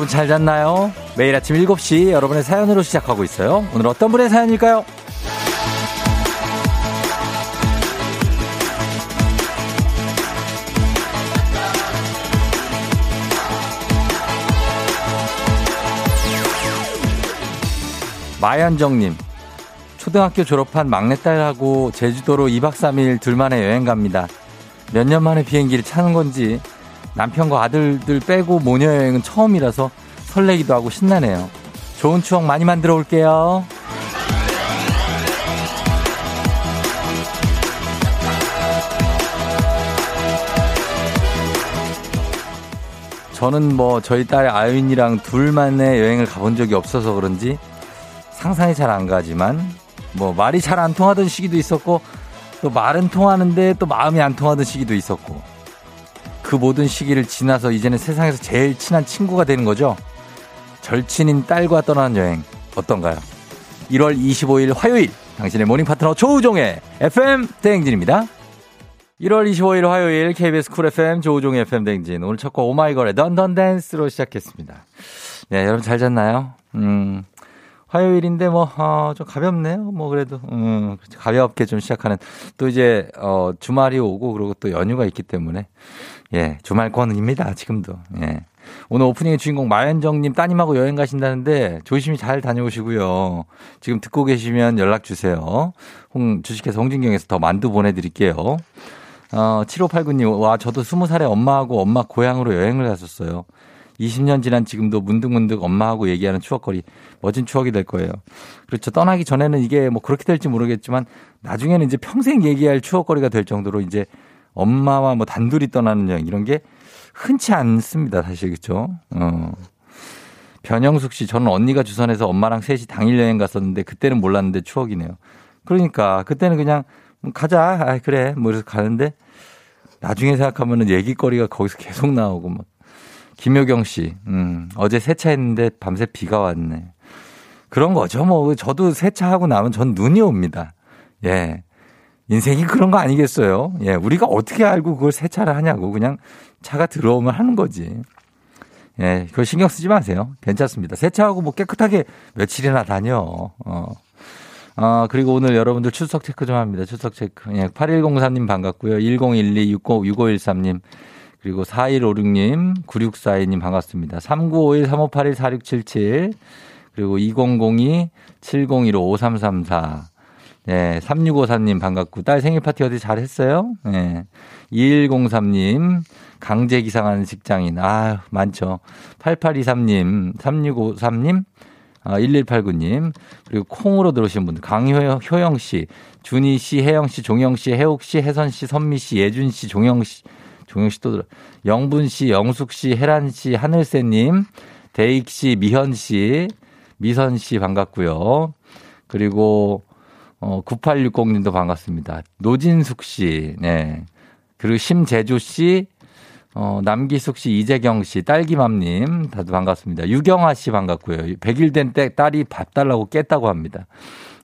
여러분 잘 잤나요? 매일 아침 7시 여러분의 사연으로 시작하고 있어요. 오늘 어떤 분의 사연일까요? 마현정님, 초등학교 졸업한 막내딸하고 제주도로 2박 3일 둘만의 여행 갑니다. 몇 년 만에 비행기를 타는 건지 남편과 아들들 빼고 모녀 여행은 처음이라서 설레기도 하고 신나네요. 좋은 추억 많이 만들어 올게요. 저는 뭐 저희 딸 아윤이랑 둘만의 여행을 가본 적이 없어서 그런지 상상이 잘 안 가지만 뭐 말이 잘 안 통하던 시기도 있었고 또 말은 통하는데 또 마음이 안 통하던 시기도 있었고 그 모든 시기를 지나서 이제는 세상에서 제일 친한 친구가 되는 거죠. 절친인 딸과 떠나는 여행 어떤가요? 1월 25일 화요일 당신의 모닝 파트너 조우종의 FM 대행진입니다. 1월 25일 화요일 KBS 쿨 FM 조우종의 FM 대행진 오늘 첫 곡 오마이걸의 Dun Dun Dance로 시작했습니다. 네, 여러분 잘 잤나요? 음, 화요일인데 뭐, 어, 좀 가볍네요. 뭐 그래도, 음, 가볍게 좀 시작하는 또 이제, 어, 주말이 오고 그리고 또 연휴가 있기 때문에 예, 주말권입니다. 지금도. 예. 오늘 오프닝의 주인공 마현정님 따님하고 여행 가신다는데 조심히 잘 다녀오시고요. 지금 듣고 계시면 연락 주세요. 홍, 주식회사 홍진경에서 더 만두 보내드릴게요. 어, 7589님, 와, 저도 20살에 엄마하고 엄마 고향으로 여행을 갔었어요. 20년 지난 지금도 문득문득 엄마하고 얘기하는 추억거리, 멋진 추억이 될 거예요. 그렇죠. 떠나기 전에는 이게 뭐 그렇게 될지 모르겠지만 나중에는 이제 평생 얘기할 추억거리가 될 정도로 이제 엄마와 뭐 단둘이 떠나는 여행 이런 게 흔치 않습니다. 사실 그렇죠. 어. 변영숙 씨, 저는 언니가 주선해서 엄마랑 셋이 당일 여행 갔었는데 그때는 몰랐는데 추억이네요. 그러니까 그때는 그냥 가자, 아 그래, 뭐 이래서 가는데 나중에 생각하면은 얘기거리가 거기서 계속 나오고 막. 김효경 씨, 음, 어제 세차했는데 밤새 비가 왔네. 그런 거죠. 뭐 저도 세차하고 나면 전 눈이 옵니다. 예. 인생이 그런 거 아니겠어요? 예, 우리가 어떻게 알고 그걸 세차를 하냐고 그냥 차가 들어오면 하는 거지. 예, 그거 신경 쓰지 마세요. 괜찮습니다. 세차하고 뭐 깨끗하게 며칠이나 다녀. 어. 어, 그리고 오늘 여러분들 출석 체크 좀 합니다. 출석 체크. 예, 8103님 반갑고요. 1012 60, 6513님. 그리고 4156님, 9642님 반갑습니다. 3951 3581 4677. 그리고 2002 7015 5334. 네, 3654님 반갑고, 딸 생일 파티 어디 잘 했어요? 네. 2103님, 강제 기상하는 직장인. 아 많죠. 8823님, 3653님, 아, 1189님, 그리고 콩으로 들어오신 분들, 강효영 씨, 준희 씨, 혜영 씨, 종영 씨, 혜옥 씨, 혜선 씨, 선미 씨, 예준 씨, 종영 씨, 종영 씨 또 들어. 영분 씨, 영숙 씨, 혜란 씨, 하늘새님, 대익 씨, 미현 씨, 미선 씨 반갑고요. 그리고 어, 9860님도 반갑습니다. 노진숙 씨, 네. 그리고 심재조 씨, 어, 남기숙 씨, 이재경 씨, 딸기맘님, 다들 반갑습니다. 유경아 씨 반갑고요. 100일 된 때 딸이 밥 달라고 깼다고 합니다.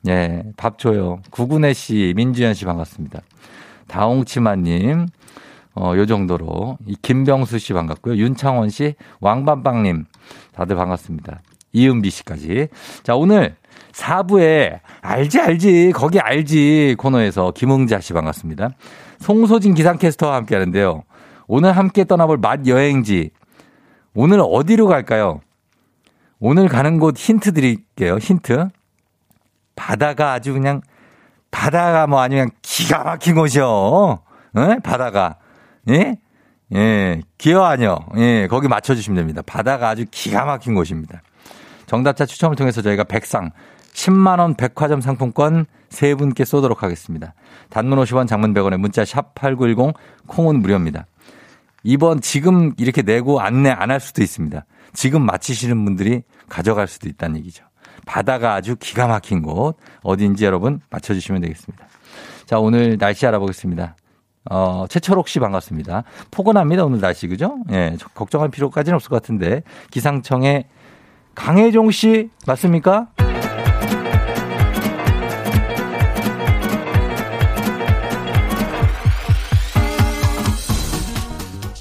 네, 밥 줘요. 구군혜 씨, 민주현 씨 반갑습니다. 다홍치마님, 어, 요 정도로. 이 김병수 씨 반갑고요. 윤창원 씨, 왕밤빵님, 다들 반갑습니다. 이은비 씨까지. 자, 오늘 4부에 알지 알지 거기 알지 코너에서 김흥자 씨 반갑습니다. 송소진 기상캐스터와 함께 하는데요. 오늘 함께 떠나볼 맛 여행지. 오늘 어디로 갈까요? 오늘 가는 곳 힌트 드릴게요. 힌트. 바다가 아주 그냥 바다가 뭐 아니면 기가 막힌 곳이요. 예? 바다가. 예? 예. 기어 아니요. 예. 거기 맞춰주시면 됩니다. 바다가 아주 기가 막힌 곳입니다. 정답자 추첨을 통해서 저희가 백상 10만원 백화점 상품권 세 분께 쏘도록 하겠습니다. 단문 50원 장문 100원에 문자 샵 8910 콩은 무료입니다. 이번 지금 이렇게 내고 안내 안 할 수도 있습니다. 지금 마치시는 분들이 가져갈 수도 있다는 얘기죠. 바다가 아주 기가 막힌 곳 어딘지 여러분 맞춰주시면 되겠습니다. 자 오늘 날씨 알아보겠습니다. 어, 최철옥 씨 반갑습니다. 포근합니다 오늘 날씨 그죠? 예, 걱정할 필요까지는 없을 것 같은데 기상청의 강혜종 씨 맞습니까?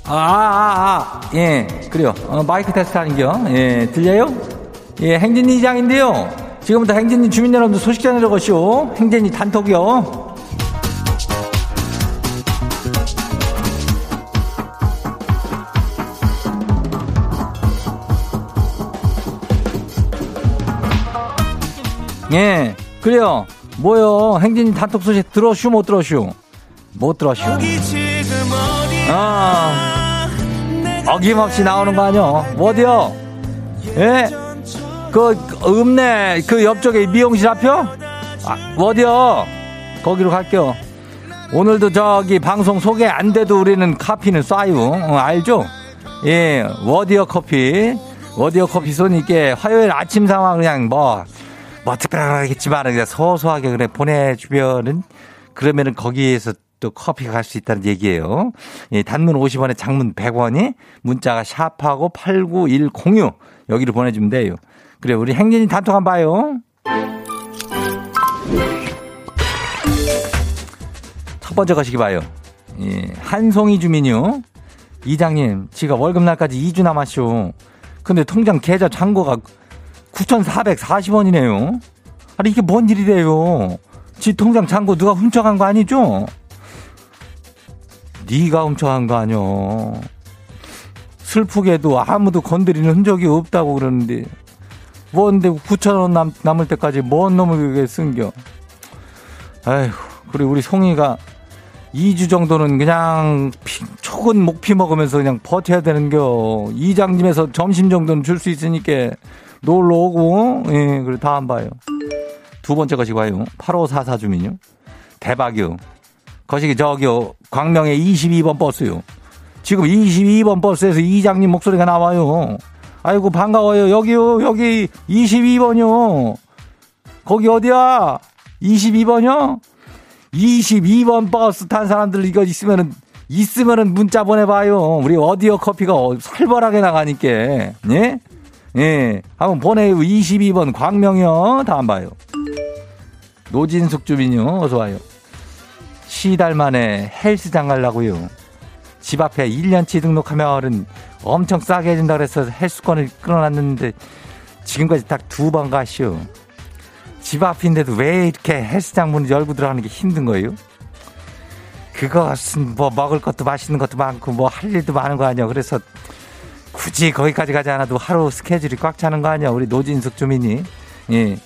아, 아, 아, 예. 그래요. 어, 마이크 테스트 하는겨. 예, 들려요? 예, 행진이 이장인데요. 지금부터 행진이 주민 여러분들 소식 전해드려보시오. 행진이 단톡이요. 예, 그래요. 뭐요? 행진이 단톡 소식 들어슈, 못 들어슈? 못 들어슈. 아, 어김없이 나오는 거 아니요? 어디요? 예? 그, 읍내, 그 옆쪽에 미용실 앞이요? 아, 어디요? 거기로 갈게요. 오늘도 저기 방송 소개 안 돼도 우리는 카피는 쏴요. 어, 알죠? 예, 워디어 커피. 워디어 커피 손님께 화요일 아침 상황 그냥 뭐, 뭐 특별하겠지만 그냥 소소하게 그래 보내주면은 그러면은 거기에서 또 커피가 갈 수 있다는 얘기예요. 예, 단문 50원에 장문 100원이 문자가 샵하고 89106 여기로 보내주면 돼요. 그래 우리 행진이 단톡 한번 봐요. 첫 번째 가시기 봐요. 예, 한송이 주민요. 이장님, 지가 월급날까지 2주 남았쇼. 근데 통장 계좌 잔고가 9,440원이네요. 아니, 이게 뭔 일이래요? 지 통장 잔고 누가 훔쳐간 거 아니죠? 네가 훔쳐간 거 아니요. 슬프게도 아무도 건드리는 흔적이 없다고 그러는데 뭔데 9천 원 남, 남을 때까지 뭔 놈을 그게 쓴겨. 아휴, 그리고 우리 송이가 2주 정도는 그냥 피, 촉은 목피 먹으면서 그냥 버텨야 되는겨. 이장님에서 점심 정도는 줄 수 있으니까 놀러 오고, 예, 그리고 다음 봐요. 두 번째 것이 봐요. 8544 주민요. 대박이요. 거시기 저기요. 광명에 22번 버스요. 지금 22번 버스에서 이장님 목소리가 나와요. 아이고 반가워요. 여기요. 여기 22번요. 거기 어디야? 22번요? 22번 버스 탄 사람들 이거 있으면은 있으면은 문자 보내봐요. 우리 어디요 커피가 살벌하게 나가니까 예? 예, 한번 보내요. 22번 광명이요. 다음 봐요. 노진숙 주민요. 어서 와요. 시달 만에 헬스장 가려고요. 집 앞에 1년치 등록하면은 엄청 싸게 해준다 그래서 헬스권을 끊어놨는데 지금까지 딱 두 번 가시오. 집 앞인데도 왜 이렇게 헬스장 문을 열고 들어가는 게 힘든 거예요? 그것은 뭐 먹을 것도 맛있는 것도 많고 뭐 할 일도 많은 거 아니야. 그래서 굳이 거기까지 가지 않아도 하루 스케줄이 꽉 차는 거 아니야. 우리 노진숙 주민이. 예.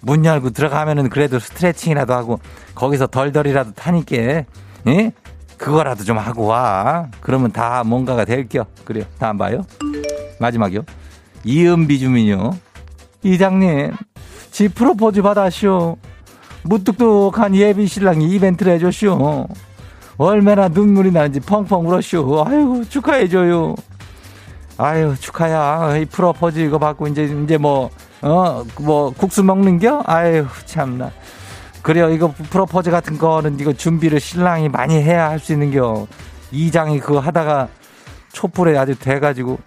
문 열고 들어가면은 그래도 스트레칭이라도 하고 거기서 덜덜이라도 타니까 예? 그거라도 좀 하고 와. 그러면 다 뭔가가 될겨. 그래요. 다음 봐요. 마지막이요. 이은비 주민요. 이장님, 지 프로포즈 받았쇼. 무뚝뚝한 예비 신랑이 이벤트를 해줬쇼. 얼마나 눈물이 나는지 펑펑 울었쇼. 아이고, 축하해줘요. 아유, 축하야. 이 프로포즈 이거 받고 이제, 이제 뭐, 어, 뭐, 국수 먹는겨? 아유, 참나. 그래요. 이거 프로포즈 같은 거는 이거 준비를 신랑이 많이 해야 할 수 있는겨. 이장이 그거 하다가 촛불에 아주 돼가지고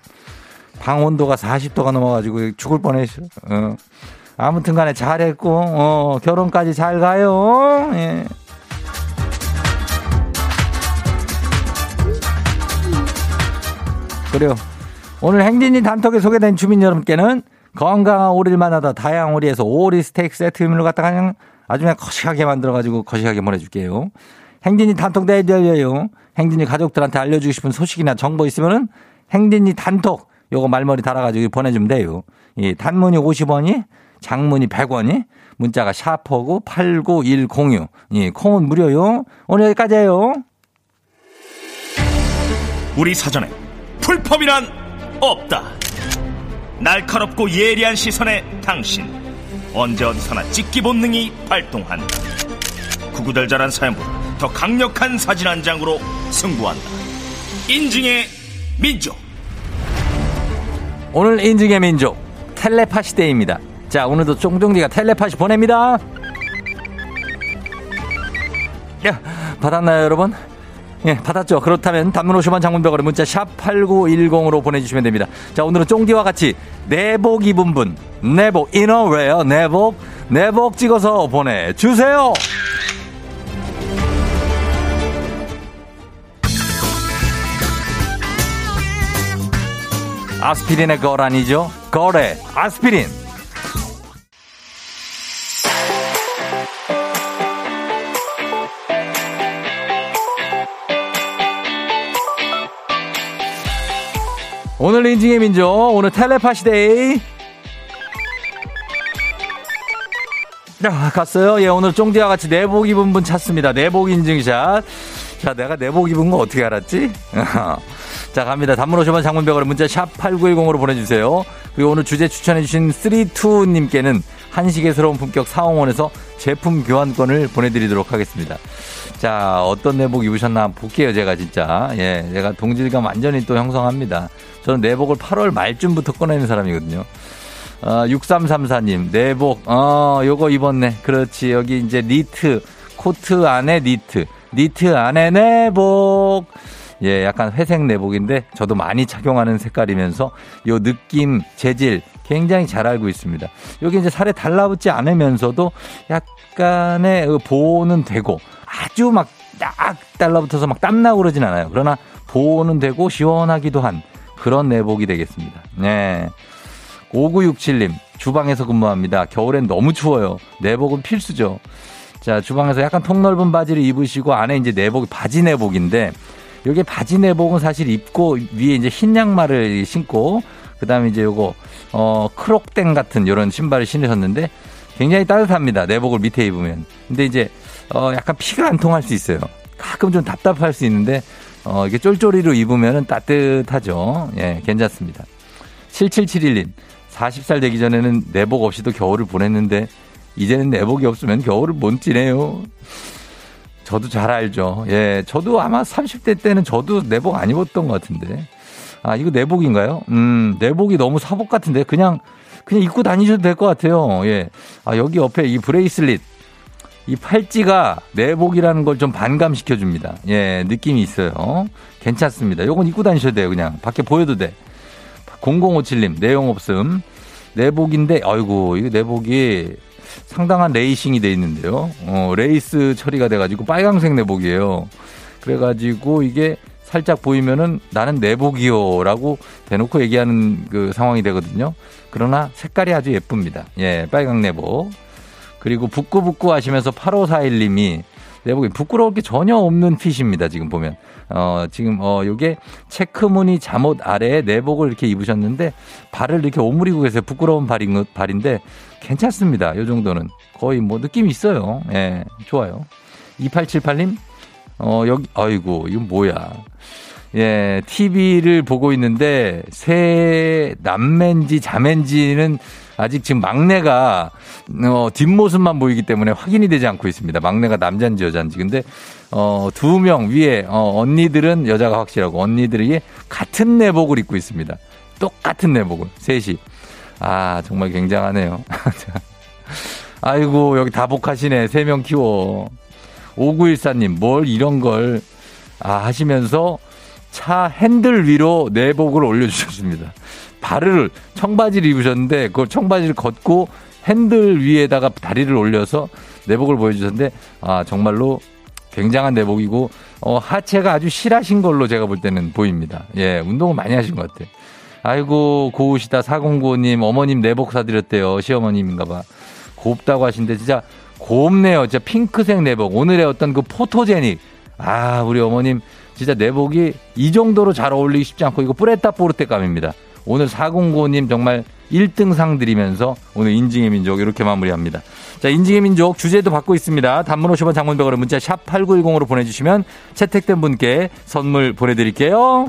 방 온도가 40도가 넘어가지고 죽을 뻔했어. 어. 아무튼 간에 잘했고, 어, 결혼까지 잘 가요. 예. 그래요. 오늘 행진이 단톡에 소개된 주민 여러분께는 건강한 오리를 만나다 다양한 오리에서 오리 스테이크 세트 를 갖다가 그냥 아주 그냥 거시하게 만들어가지고 거시하게 보내줄게요. 행진이 단톡 내려요. 행진이 가족들한테 알려주고 싶은 소식이나 정보 있으면은 행진이 단톡 요거 말머리 달아가지고 보내주면 돼요. 이 단문이 50원이 장문이 100원이 문자가 샤퍼고 89106. 예, 콩은 무료요. 오늘 여기까지예요. 우리 사전에 풀펌이란 없다. 날카롭고 예리한 시선에 당신 언제 어디서나 찍기 본능이 발동한다. 구구절절한 사연보다 더 강력한 사진 한 장으로 승부한다. 인증의 민족. 오늘 인증의 민족 텔레파시 데이입니다. 자 오늘도 쫑쫑디가 텔레파시 보냅니다. 야 받았나요 여러분? 예, 받았죠. 그렇다면 단문 50원 장문벽으로 문자 샵 8910으로 보내주시면 됩니다. 자, 오늘은 쫑디와 같이 내복 입은 분, 내복, innerwear, 내복, 내복 찍어서 보내주세요. 아스피린의 걸 아니죠? 걸의 아스피린. 오늘 인증의 민족, 오늘 텔레파시 데이. 자, 갔어요. 예, 오늘 쫑디와 같이 내복 입은 분 찾습니다. 내복 인증샷. 자, 내가 내복 입은 거 어떻게 알았지? 자, 갑니다. 단문 50원 장문벽으로 문자 샵 8910으로 보내주세요. 그리고 오늘 주제 추천해주신 32님께는 한식의 새로운 품격 사홍원에서 제품 교환권을 보내드리도록 하겠습니다. 자, 어떤 내복 입으셨나 볼게요, 제가 진짜. 예, 제가 동질감 완전히 또 형성합니다. 저는 내복을 8월 말쯤부터 꺼내는 사람이거든요. 어, 6334님, 내복, 어, 요거 입었네. 그렇지. 여기 이제 니트, 코트 안에 니트, 니트 안에 내복. 예, 약간 회색 내복인데 저도 많이 착용하는 색깔이면서 요 느낌, 재질 굉장히 잘 알고 있습니다. 여기 이제 살에 달라붙지 않으면서도 약간의 그 보호는 되고 아주 막 딱 달라붙어서 막 땀나고 그러진 않아요. 그러나 보호는 되고 시원하기도 한 그런 내복이 되겠습니다. 네. 5967님, 주방에서 근무합니다. 겨울엔 너무 추워요. 내복은 필수죠. 자, 주방에서 약간 통넓은 바지를 입으시고 안에 이제 내복, 바지 내복인데, 여기 바지 내복은 사실 입고 위에 이제 흰 양말을 신고, 그 다음에 이제 요거, 어, 크록땡 같은 이런 신발을 신으셨는데, 굉장히 따뜻합니다. 내복을 밑에 입으면. 근데 이제, 어, 약간 피가 안 통할 수 있어요. 가끔 좀 답답할 수 있는데, 어, 이게 쫄쫄이로 입으면 따뜻하죠. 예, 괜찮습니다. 7771님, 40살 되기 전에는 내복 없이도 겨울을 보냈는데 이제는 내복이 없으면 겨울을 못 지내요. 저도 잘 알죠. 예, 저도 아마 30대 때는 저도 내복 안 입었던 것 같은데. 아, 이거 내복인가요? 음, 내복이 너무 사복 같은데 그냥 그냥 입고 다니셔도 될 것 같아요. 예. 아, 여기 옆에 이 bracelet 이 팔찌가 내복이라는 걸 좀 반감시켜 줍니다. 예, 느낌이 있어요. 괜찮습니다. 요건 입고 다니셔도 돼요. 그냥 밖에 보여도 돼. 0057님, 내용 없음. 내복인데, 아이고, 이거 내복이 상당한 lacing이 돼 있는데요. 어, 레이스 처리가 돼가지고 빨강색 내복이에요. 그래가지고 이게 살짝 보이면은 나는 내복이요 라고 대놓고 얘기하는 그 상황이 되거든요. 그러나 색깔이 아주 예쁩니다. 예, 빨강 내복. 그리고 부끄부끄 하시면서 8541님이 내복이 부끄러울 게 전혀 없는 핏입니다. 지금 보면. 어, 지금, 어, 요게 체크무늬 잠옷 아래에 내복을 이렇게 입으셨는데 발을 이렇게 오므리고 계세요. 부끄러운 발인, 발인데 괜찮습니다. 요 정도는. 거의 뭐 느낌이 있어요. 예, 좋아요. 2878님, 어, 여기, 아이고, 이건 뭐야. 예, TV를 보고 있는데 새 남매인지 자매인지는 아직 지금 막내가 어, 뒷모습만 보이기 때문에 확인이 되지 않고 있습니다. 막내가 남자인지 여자인지. 근데 어, 두 명 위에 어, 언니들은 여자가 확실하고 언니들이 같은 내복을 입고 있습니다. 똑같은 내복을 셋이. 아 정말 굉장하네요. 아이고 여기 다복하시네. 세 명 키워. 5914님 뭘 이런 걸 아, 하시면서 차 핸들 위로 내복을 올려주셨습니다. 발을 청바지를 입으셨는데 그 청바지를 걷고 핸들 위에다가 다리를 올려서 내복을 보여주셨는데 아 정말로 굉장한 내복이고 어 하체가 아주 실하신 걸로 제가 볼 때는 보입니다. 예 운동을 많이 하신 것 같아요. 아이고 고우시다 4095님 어머님 내복 사드렸대요 시어머님인가 봐 곱다고 하신데 진짜 곱네요 진짜 핑크색 내복 오늘의 어떤 그 포토제닉 아 우리 어머님 진짜 내복이 이 정도로 잘 어울리기 쉽지 않고 이거 뿌레타 포르테감입니다. 오늘 409님 정말 1등상 드리면서 오늘 인증의 민족 이렇게 마무리합니다. 자, 인증의 민족 주제도 받고 있습니다. 단문 50원 장문벽으로 문자 샵 8910으로 보내주시면 채택된 분께 선물 보내드릴게요.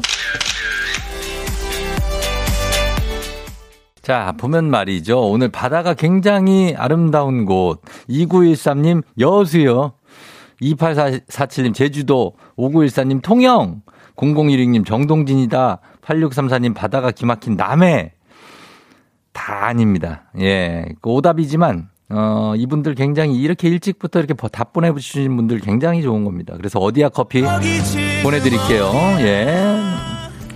자, 보면 말이죠. 오늘 바다가 굉장히 아름다운 곳. 2913님, 여수요. 2847님, 제주도. 5914님, 통영. 0016님, 정동진이다. 8634님, 바다가 기막힌 남해. 다 아닙니다. 예. 그 오답이지만, 어, 이분들 굉장히 이렇게 일찍부터 이렇게 답 보내주신 분들 굉장히 좋은 겁니다. 그래서 어디야 커피 보내드릴게요. 예.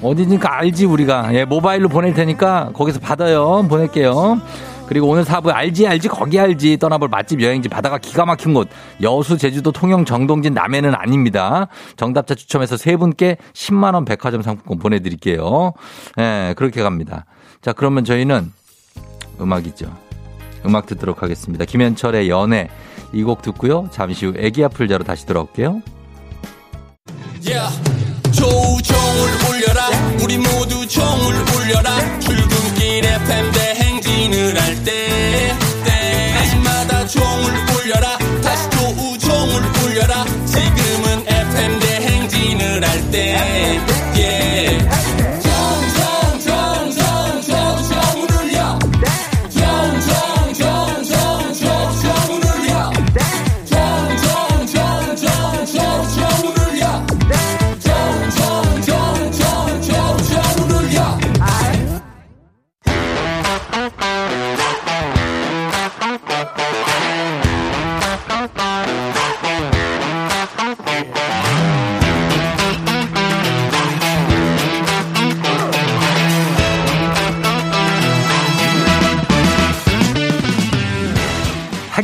어디니까 알지 우리가 예 모바일로 보낼 테니까 거기서 받아요 보낼게요 그리고 오늘 사부 알지 알지 거기 알지 떠나볼 맛집 여행지 바다가 기가 막힌 곳 여수 제주도 통영 정동진 남해는 아닙니다. 정답자 추첨해서 세 분께 10만 원 백화점 상품권 보내드릴게요. 예, 네, 그렇게 갑니다. 자 그러면 저희는 음악이죠. 음악 듣도록 하겠습니다. 김현철의 연애 이 곡 듣고요. 잠시 후 애기 아플 자로 다시 돌아올게요. Yeah. 조종을 울려라 우리 모두 종을 울려라 출근길 FM 대 행진을 할때 때마다 종을 울려라. 다시 조우종을 울려라. 지금은 FM 대행진을 할때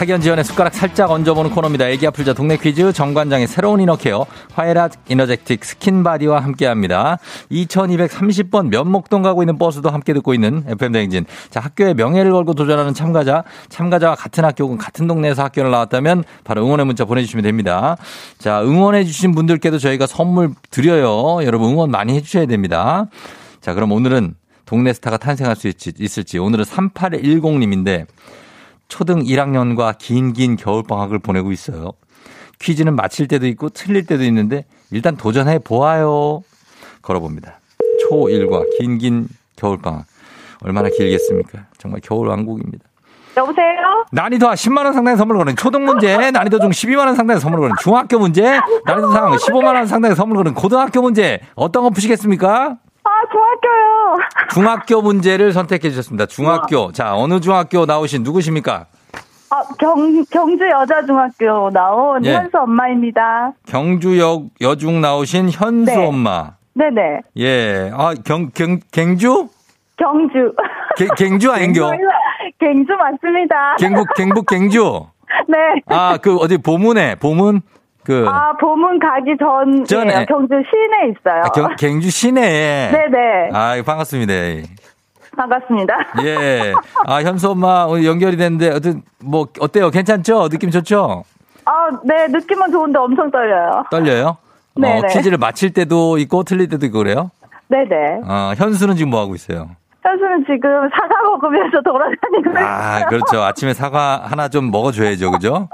학연 지연의 숟가락 살짝 얹어보는 코너입니다. 애기 아플 자 동네 퀴즈 정관장의 새로운 inner care 화애락 이너제틱 스킨바디와 함께합니다. 2230번 면목동 가고 있는 버스도 함께 듣고 있는 FM 대행진. 자 학교의 명예를 걸고 도전하는 참가자 참가자와 같은 학교 혹은 같은 동네에서 학교를 나왔다면 바로 응원의 문자 보내주시면 됩니다. 자 응원해 주신 분들께도 저희가 선물 드려요. 여러분 응원 많이 해주셔야 됩니다. 자 그럼 오늘은 동네 스타가 탄생할 수 있을지 오늘은 3810님인데 초등 1학년과 긴긴 겨울방학을 보내고 있어요. 퀴즈는 맞힐 때도 있고 틀릴 때도 있는데 일단 도전해 보아요. 걸어봅니다. 초1과 긴긴 겨울방학. 얼마나 길겠습니까? 정말 겨울왕국입니다. 여보세요? 난이도 10만원 상당의 선물 거는 초등 문제, 난이도 중 12만원 상당의 선물 거는 중학교 문제, 난이도 상 15만원 상당의 선물 거는 고등학교 문제, 어떤 거 푸시겠습니까? 아, 중학교요. 중학교 문제를 선택해 주셨습니다. 중학교. 자, 어느 중학교 나오신 누구십니까? 아, 경, 경주 여자중학교 나온 예. 현수 엄마입니다. 경주 여, 여중 나오신 현수 네. 엄마. 네네. 예. 아, 경, 경, 갱주? 경주. 게, 갱주 아닌겨? 갱주 맞습니다. 갱북, 갱북 갱주? 네. 아, 그, 어디, 보문에, 보문? 그. 아, 봄은 가기 전. 전에. 경주 시내에 있어요. 아, 경, 갱주 시내에. 네네. 아, 반갑습니다. 반갑습니다. 예. 아, 현수 엄마 오늘 연결이 됐는데, 어떤, 뭐, 어때요? 괜찮죠? 느낌 좋죠? 아, 네. 느낌은 좋은데 엄청 떨려요. 떨려요? 네. 어, 퀴즈를 맞힐 때도 있고, 틀릴 때도 있고 그래요? 네네. 어, 현수는 지금 뭐 하고 있어요? 현수는 지금 사과 먹으면서 돌아다니고 있어요. 아, 그렇죠. 아침에 사과 하나 좀 먹어줘야죠. 그죠?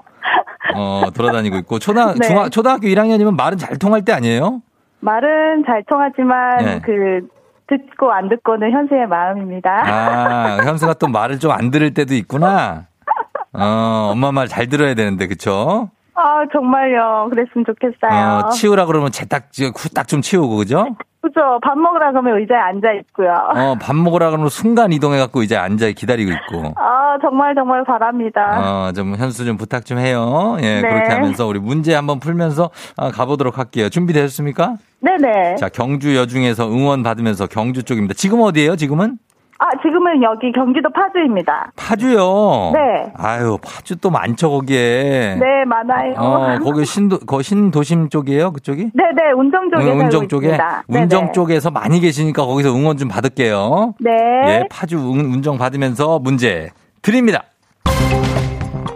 어, 돌아다니고 있고 초등 네. 중학 초등학교 1학년이면 말은 잘 통할 때 아니에요? 말은 잘 통하지만 네. 그 듣고 안 듣고는 현수의 마음입니다. 아, 현수가 또 말을 좀 안 들을 때도 있구나. 어, 엄마 말 잘 들어야 되는데, 그쵸? 아, 정말요. 그랬으면 좋겠어요. 어, 치우라 그러면 제딱, 후딱 좀 치우고, 그죠? 그죠. 밥 먹으라 그러면 의자에 앉아 있고요. 어, 밥 먹으라 그러면 순간 이동해 갖고 의자에 앉아 기다리고 있고. 아, 정말 정말 바랍니다. 어, 좀 현수 좀 부탁 좀 해요. 예, 네. 그렇게 하면서 우리 문제 한번 풀면서 아, 가보도록 할게요. 준비되셨습니까? 네네. 자, 경주 여중에서 응원 받으면서 경주 쪽입니다. 지금 어디예요, 지금은? 아, 지금은 여기 경기도 파주입니다. 파주요? 네. 아유, 파주 또 많죠, 거기에. 네, 많아요. 어, 거기 신도, 거 신도심 쪽이에요, 그쪽이? 네네, 운정 쪽에. 응, 운정 쪽에. 있습니다. 운정 네네. 쪽에서 많이 계시니까 거기서 응원 좀 받을게요. 네. 예, 파주 운정 받으면서 문제 드립니다.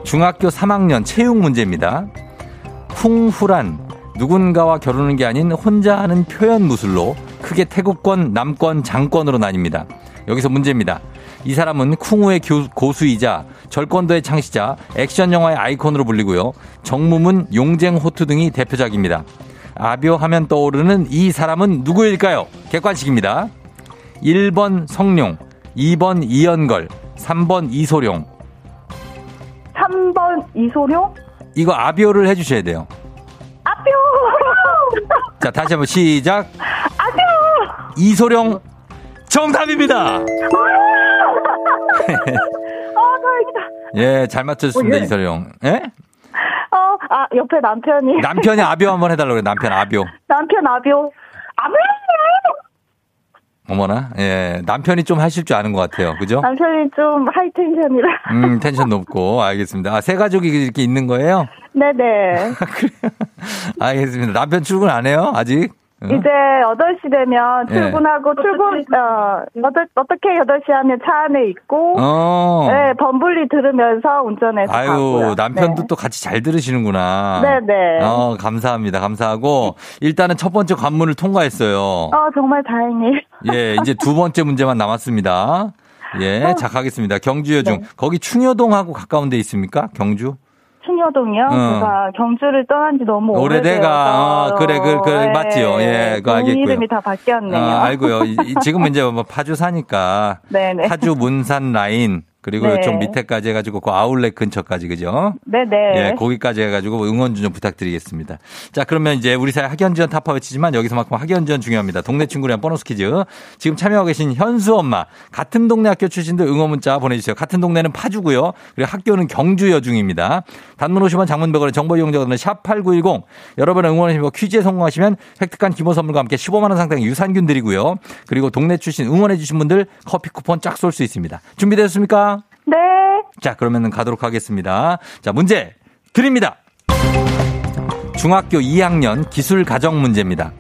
중학교 3학년 체육 문제입니다. 쿵후란 누군가와 겨루는 게 아닌 혼자 하는 표현 무술로 크게 태국권, 남권, 장권으로 나뉩니다. 여기서 문제입니다. 이 사람은 쿵우의 고수이자 절권도의 창시자, 액션 영화의 아이콘으로 불리고요. 정무문, 용쟁 호투 등이 대표작입니다. 아비오 하면 떠오르는 이 사람은 누구일까요? 객관식입니다. 1번 성룡, 2번 이연걸, 3번 이소룡. 3번 이소룡? 이거 아비오를 해주셔야 돼요. 아비오! 자, 다시 한번 시작. 아비오! 이소룡 정답입니다. 아, 다행이다. 예, 잘 맞췄습니다, 어, 예. 이설용. 예? 어, 아, 옆에 남편이. 남편이 아비오 한번 해달라고 그래, 남편 아비오. 남편 아비오. 아비오! 어머나, 예. 남편이 좀 하실 줄 아는 것 같아요. 그죠? 남편이 좀 high tension이라. 음, 텐션 높고. 알겠습니다. 아, 새 가족이 이렇게 있는 거예요? 네네. 알겠습니다. 남편 출근 안 해요? 아직? 이제 8시 되면 예. 출근하고 네. 출근, 어, 어떻게 8시 하면 차 안에 있고, 어. 네, 범블리 들으면서 운전해서 아유, 가고요. 남편도 네. 또 같이 잘 들으시는구나. 네 네. 어, 감사합니다. 감사하고, 일단은 첫 번째 관문을 통과했어요. 어, 정말 다행이에요. 예, 이제 두 번째 문제만 남았습니다. 예, 어. 자, 가겠습니다. 경주여중. 네. 거기 충여동하고 가까운 데 있습니까? 경주? 충여동이요? 어. 제가 경주를 떠난 지 너무 오래돼가. 어, 그래, 그, 그, 네. 맞지요. 예, 그 알겠고요. 이름이 다 바뀌었네요. 어, 알고요. 지금은 이제 뭐 파주 사니까. 네네. 파주 문산 라인. 그리고 네. 좀 밑에까지 해가지고 그 아울렛 근처까지 그죠? 네네. 예, 거기까지 해가지고 응원 좀 부탁드리겠습니다. 자, 그러면 이제 우리 사회 학연 지원 타파 외치지만 여기서만큼 학연 지원 중요합니다. 동네 친구랑 보너스 퀴즈. 지금 참여하고 계신 현수 엄마 같은 동네 학교 출신들 응원 문자 보내주세요. 같은 동네는 파주고요. 그리고 학교는 경주 여중입니다. 단문 50원 장문 100원의 정보 이용자들은 샵 8910. 여러분 응원하시고 퀴즈에 성공하시면 획득한 기본 선물과 함께 15만 원 상당의 유산균 드리고요. 그리고 동네 출신 응원해 주신 분들 커피 쿠폰 쫙 쏠 수 있습니다. 준비되셨습니까? 네. 자, 그러면 가도록 하겠습니다. 자, 문제 드립니다. 중학교 2학년 기술 가정 문제입니다.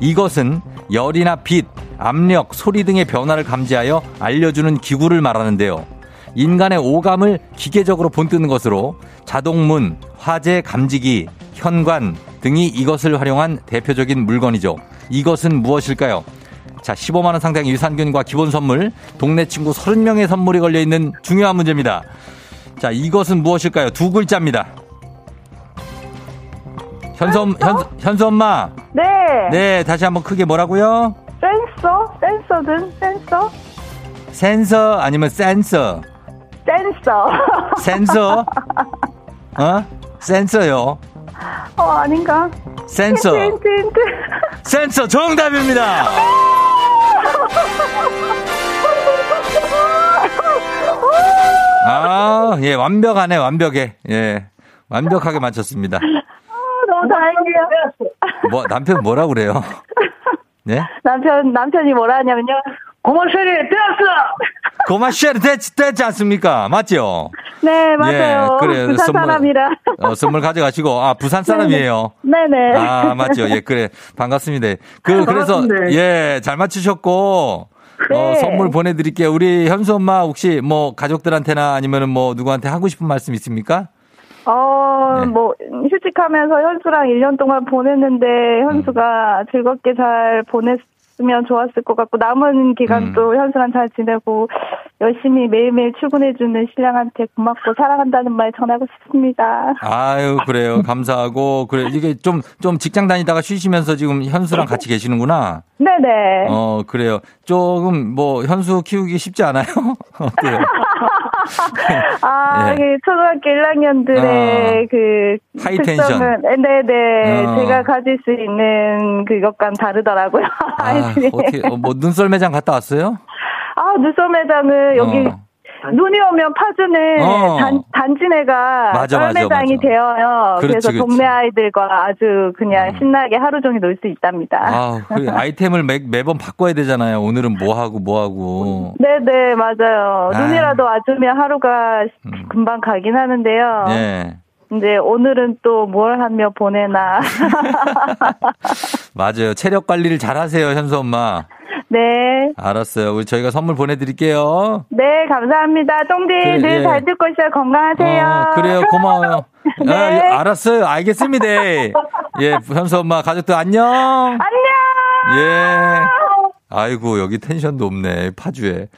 이것은 열이나 빛, 압력, 소리 등의 변화를 감지하여 알려주는 기구를 말하는데요. 인간의 오감을 기계적으로 본뜨는 것으로 자동문, 화재 감지기, 현관 등이 이것을 활용한 대표적인 물건이죠. 이것은 무엇일까요? 자, 15만 원 상당의 유산균과 기본 선물, 동네 친구 30명의 선물이 걸려 있는 중요한 문제입니다. 자, 이것은 무엇일까요? 두 글자입니다. 현수, 현, 현수 엄마. 네. 네, 다시 한번 크게 뭐라고요? 센서? 센서든? 센서? 센서 아니면 센서? 센서. 센서? 어? 센서요. 어, 아닌가? 센서. 힌트, 힌트, 힌트. 센서 정답입니다. 아, 예, 완벽하네, 완벽해. 예. 완벽하게 맞췄습니다. 아, 너무 다행이에요. 뭐, 남편 뭐라 그래요? 네? 남편, 남편이 뭐라 하냐면요. 고마쉐리 됐어! 고마쉐리 됐, 됐지 않습니까? 맞죠? 네, 맞아요. 예, 그래. 부산 선물, 사람이라. 어, 선물 가져가시고, 아, 부산 사람이에요? 네네. 아, 맞죠. 예, 그래. 반갑습니다. 그, 그래서, 예, 잘 맞추셨고, 네. 어, 선물 보내드릴게요. 우리 현수 엄마 혹시 뭐 가족들한테나 아니면은 뭐 누구한테 하고 싶은 말씀 있습니까? 어, 네. 뭐, 휴직하면서 현수랑 1년 동안 보냈는데, 현수가 음. 즐겁게 잘 보냈, 했으면 좋았을 것 같고 남은 기간도 음. 현수랑 잘 지내고 열심히 매일매일 출근해주는 신랑한테 고맙고 사랑한다는 말 전하고 싶습니다. 아유 그래요 감사하고 그래 이게 좀좀 직장 다니다가 쉬시면서 지금 현수랑 같이 계시는구나. 네네. 어 그래요 조금 뭐 현수 키우기 쉽지 않아요? 아, 예. 초등학교 1학년들의 어, 그 하이텐션. 네네. 어. 제가 가질 수 있는 그것과는 다르더라고요. 아, 어떻게 어, 뭐 눈썰 매장 갔다 왔어요? 아, 눈썰 매장은 여기 어. 눈이 오면 파주는 어. 단, 단지내가 맞아, 썰매장이 되어요. 그렇지, 그래서 그렇지. 동네 아이들과 아주 그냥 음. 신나게 하루 종일 놀 수 있답니다. 아, 그 아이템을 매, 매번 바꿔야 되잖아요. 오늘은 뭐 하고 뭐 하고. 네 네 맞아요. 아. 눈이라도 와주면 하루가 음. 금방 가긴 하는데요. 네. 이제 오늘은 또 뭘 하며 보내나. 맞아요. 체력 관리를 잘 하세요, 현수 엄마. 네. 알았어요. 우리 저희가 선물 보내드릴게요. 네, 감사합니다. 똥디 그래, 늘잘 예. 듣고 있어요. 건강하세요. 어, 그래요. 고마워요. 네. 아, 알았어요. 알겠습니다. 예, 현수 엄마 가족들 안녕. 안녕. 예. 아이고, 여기 텐션도 없네. 파주에.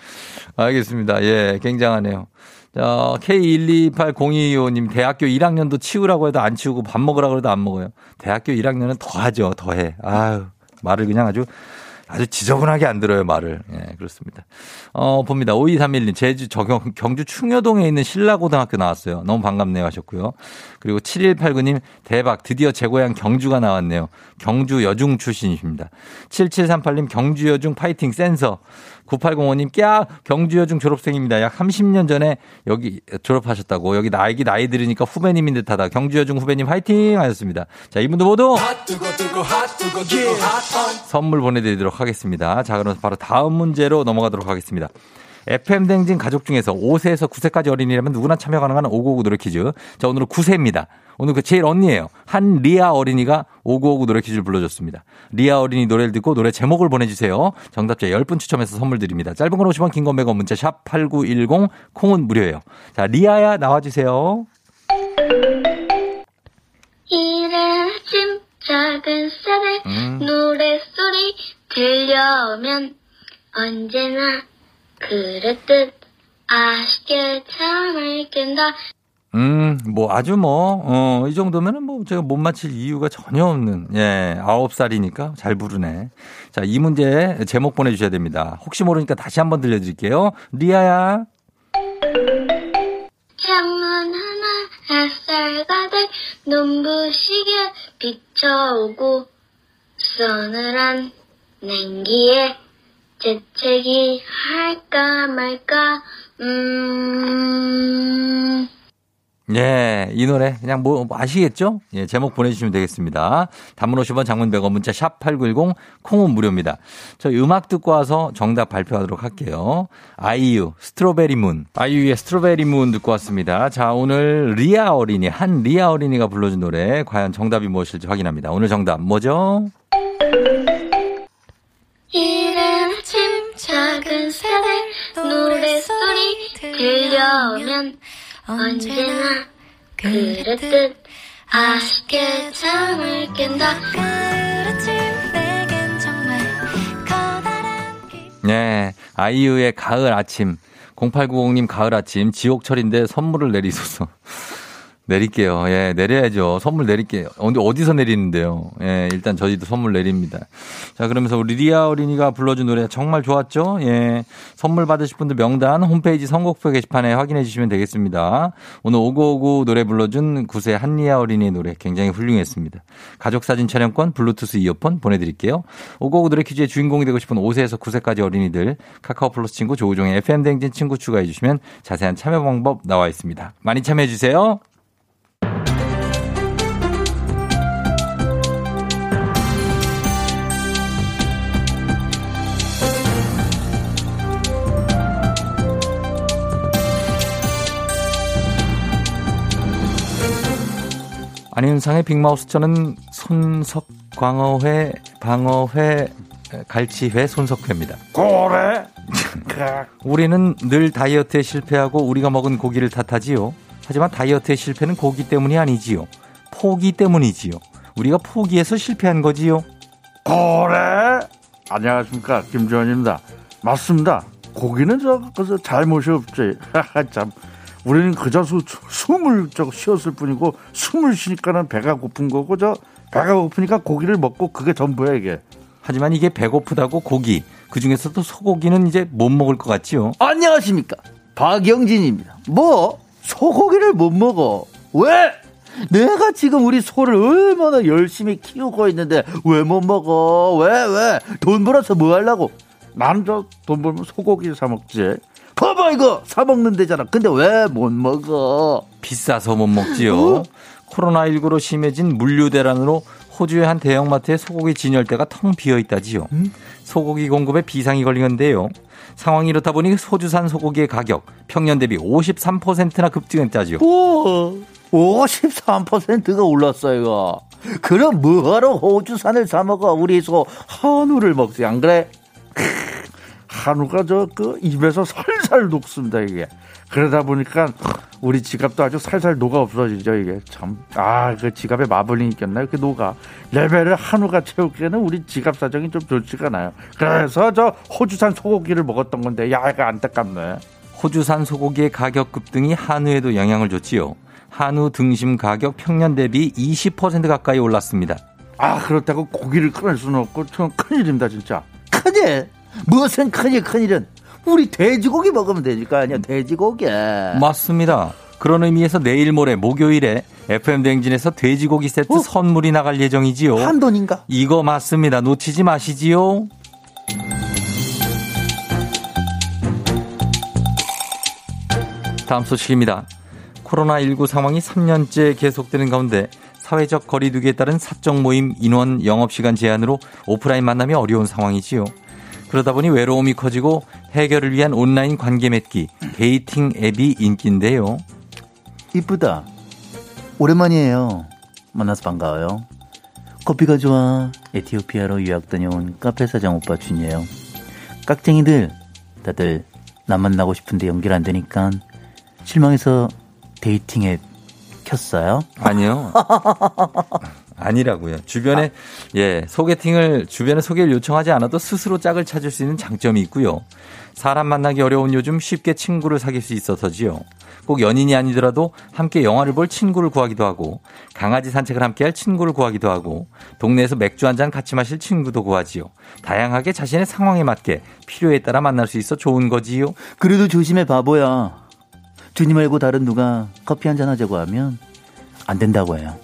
알겠습니다. 예, 굉장하네요. 자, K128025님, 대학교 1학년도 치우라고 해도 안 치우고 밥 먹으라고 해도 안 먹어요. 대학교 1학년은 더 하죠, 더 해. 아유, 말을 그냥 아주 아주 지저분하게 안 들어요, 말을. 예, 그렇습니다. 어, 봅니다. 5231님, 제주 저경, 경주 충여동에 있는 신라고등학교 나왔어요. 너무 반갑네요 하셨고요. 그리고 7189님, 대박. 드디어 제 고향 경주가 나왔네요. 경주 여중 출신이십니다. 7738님, 경주 여중 파이팅 센서. 9805님, 꺄! 경주여중 졸업생입니다. 약 30년 전에 여기 졸업하셨다고. 여기 나이기 나이 들으니까 후배님인 듯 하다. 경주여중 후배님 화이팅! 하셨습니다. 자, 이분도 모두 선물 보내드리도록 하겠습니다. 자, 그럼 바로 다음 문제로 넘어가도록 하겠습니다. FM 댕진 가족 중에서 5세에서 9세까지 어린이라면 누구나 참여 가능한 599 노래 퀴즈. 자, 오늘은 9세입니다. 오늘 그 제일 언니예요. 한 리아 어린이가 5959 노래 퀴즈를 불러줬습니다. 리아 어린이 노래를 듣고 노래 제목을 보내주세요. 정답자 10분 추첨해서 선물 드립니다. 짧은 건 50원, 긴 건 100원, 문자 샵 8910, 콩은 무료예요. 자, 리아야 나와주세요. 이른 아침 작은 새들 음. 노래소리 들려오면 언제나 그랬듯 아쉽게 잠을 깬다. 음, 뭐 아주 뭐, 어, 이 정도면은 뭐 제가 못 맞힐 이유가 전혀 없는, 예, 아홉 살이니까 잘 부르네. 자, 이 문제 제목 보내주셔야 됩니다. 혹시 모르니까 다시 한번 들려드릴게요. 리아야. 창문 하나 햇살 가득 눈부시게 비춰오고 서늘한 냉기에 재채기 할까 말까 음 예, 이 노래 그냥 뭐, 뭐 아시겠죠? 예, 제목 보내주시면 되겠습니다. 단문 50원 장문 100원 문자 샵 8910 콩은 무료입니다. 저희 음악 듣고 와서 정답 발표하도록 할게요. 아이유 strawberry moon. 아이유의 strawberry moon 듣고 왔습니다. 자, 오늘 리아 어린이 한 리아 어린이가 불러준 노래 과연 정답이 무엇일지 확인합니다. 오늘 정답 뭐죠? 이른 아침 작은 새들 노래소리 들려오면 언제나 그랬듯 아쉽게 잠을 깬다. 네, 아이유의 가을 아침. 0890님 가을 아침 지옥철인데 선물을 내리소서. 내릴게요. 예, 내려야죠. 선물 내릴게요. 근데 어디서 내리는데요? 예, 일단 저희도 선물 내립니다. 자, 그러면서 우리 리아 어린이가 불러준 노래 정말 좋았죠? 예. 선물 받으실 분들 명단 홈페이지 선곡표 게시판에 확인해 주시면 되겠습니다. 오늘 오고오고 노래 불러준 구세 한리아 어린이의 노래 굉장히 훌륭했습니다. 가족사진 촬영권, 블루투스 이어폰 보내드릴게요. 오고오고 노래 퀴즈의 주인공이 되고 싶은 5세에서 9세까지 어린이들 카카오 플러스 친구 조우종의 FM댕진 친구 추가해 주시면 자세한 참여 방법 나와 있습니다. 많이 참여해 주세요. 안윤상의 빅마우스 저는 손석 광어회 방어회 갈치회 손석회입니다. 고래. 우리는 늘 다이어트에 실패하고 우리가 먹은 고기를 탓하지요. 하지만 다이어트의 실패는 고기 때문이 아니지요. 포기 때문이지요. 우리가 포기해서 실패한 거지요. 고래. 안녕하십니까 김주원입니다. 맞습니다. 고기는 저 그저 잘못이 없지. 참 우리는 그저 수, 숨을 저 쉬었을 뿐이고 숨을 쉬니까는 배가 고픈 거고 저 배가 고프니까 고기를 먹고 그게 전부야 이게. 하지만 이게 배고프다고 고기 그 중에서도 소고기는 이제 못 먹을 것 같지요. 안녕하십니까 박영진입니다. 뭐 소고기를 못 먹어 왜? 내가 지금 우리 소를 얼마나 열심히 키우고 있는데 왜 못 먹어? 왜 왜? 돈 벌어서 뭐 하려고? 나는 저돈 벌면 소고기 사 먹지. 봐봐 이거 사 먹는 데잖아. 근데 왜 못 먹어? 비싸서 못 먹지요. 어? 코로나19로 심해진 물류 대란으로 호주의 한 대형마트의 소고기 진열대가 텅 비어 있다지요. 음? 소고기 공급에 비상이 걸린 건데요. 상황이 이렇다 보니 호주산 소고기의 가격 평년 대비 53%나 급증했다지요. 오, 53%가 올랐어요. 그럼 뭐하러 호주산을 사 먹어? 우리 소 한우를 먹지 안 그래? 한우가 저 그 입에서 살살 녹습니다 이게. 그러다 보니까 우리 지갑도 아주 살살 녹아 없어지죠 이게. 참 아 그 지갑에 마블링 있겠나 이렇게 녹아. 레벨을 한우가 채우기에는 우리 지갑 사정이 좀 좋지가 않아요. 그래서 저 호주산 소고기를 먹었던 건데 야 이거 안타깝네. 호주산 소고기의 가격 급등이 한우에도 영향을 줬지요. 한우 등심 가격 평년 대비 20% 가까이 올랐습니다. 아 그렇다고 고기를 끊을 수는 없고 참 큰일입니다 진짜. 큰일. 무슨 큰일, 큰일은. 우리 돼지고기 먹으면 되니까 거 아니야, 돼지고기. 맞습니다. 그런 의미에서 내일 모레 목요일에 FM 댕진에서 돼지고기 세트 어? 선물이 나갈 예정이지요. 한 돈인가? 이거 맞습니다. 놓치지 마시지요. 다음 소식입니다. 코로나19 상황이 3년째 계속되는 가운데 사회적 거리두기에 따른 사적 모임 인원 영업시간 제한으로 오프라인 만남이 어려운 상황이지요. 그러다 보니 외로움이 커지고 해결을 위한 온라인 관계 맺기, dating 앱이 인기인데요. 이쁘다. 오랜만이에요. 만나서 반가워요. 커피가 좋아. 에티오피아로 유학 다녀온 카페 사장 오빠 준이에요. 깍쟁이들 다들 나 만나고 싶은데 연결 안 되니까 실망해서 dating 앱 켰어요. 아니요. 아니라고요. 주변에 예 소개팅을 주변에 소개를 요청하지 않아도 스스로 짝을 찾을 수 있는 장점이 있고요. 사람 만나기 어려운 요즘 쉽게 친구를 사귈 수 있어서지요. 꼭 연인이 아니더라도 함께 영화를 볼 친구를 구하기도 하고 강아지 산책을 함께 할 친구를 구하기도 하고 동네에서 맥주 한 잔 같이 마실 친구도 구하지요. 다양하게 자신의 상황에 맞게 필요에 따라 만날 수 있어 좋은 거지요. 그래도 조심해 바보야. 준이 말고 다른 누가 커피 한 잔 하자고 하면 안 된다고 해요.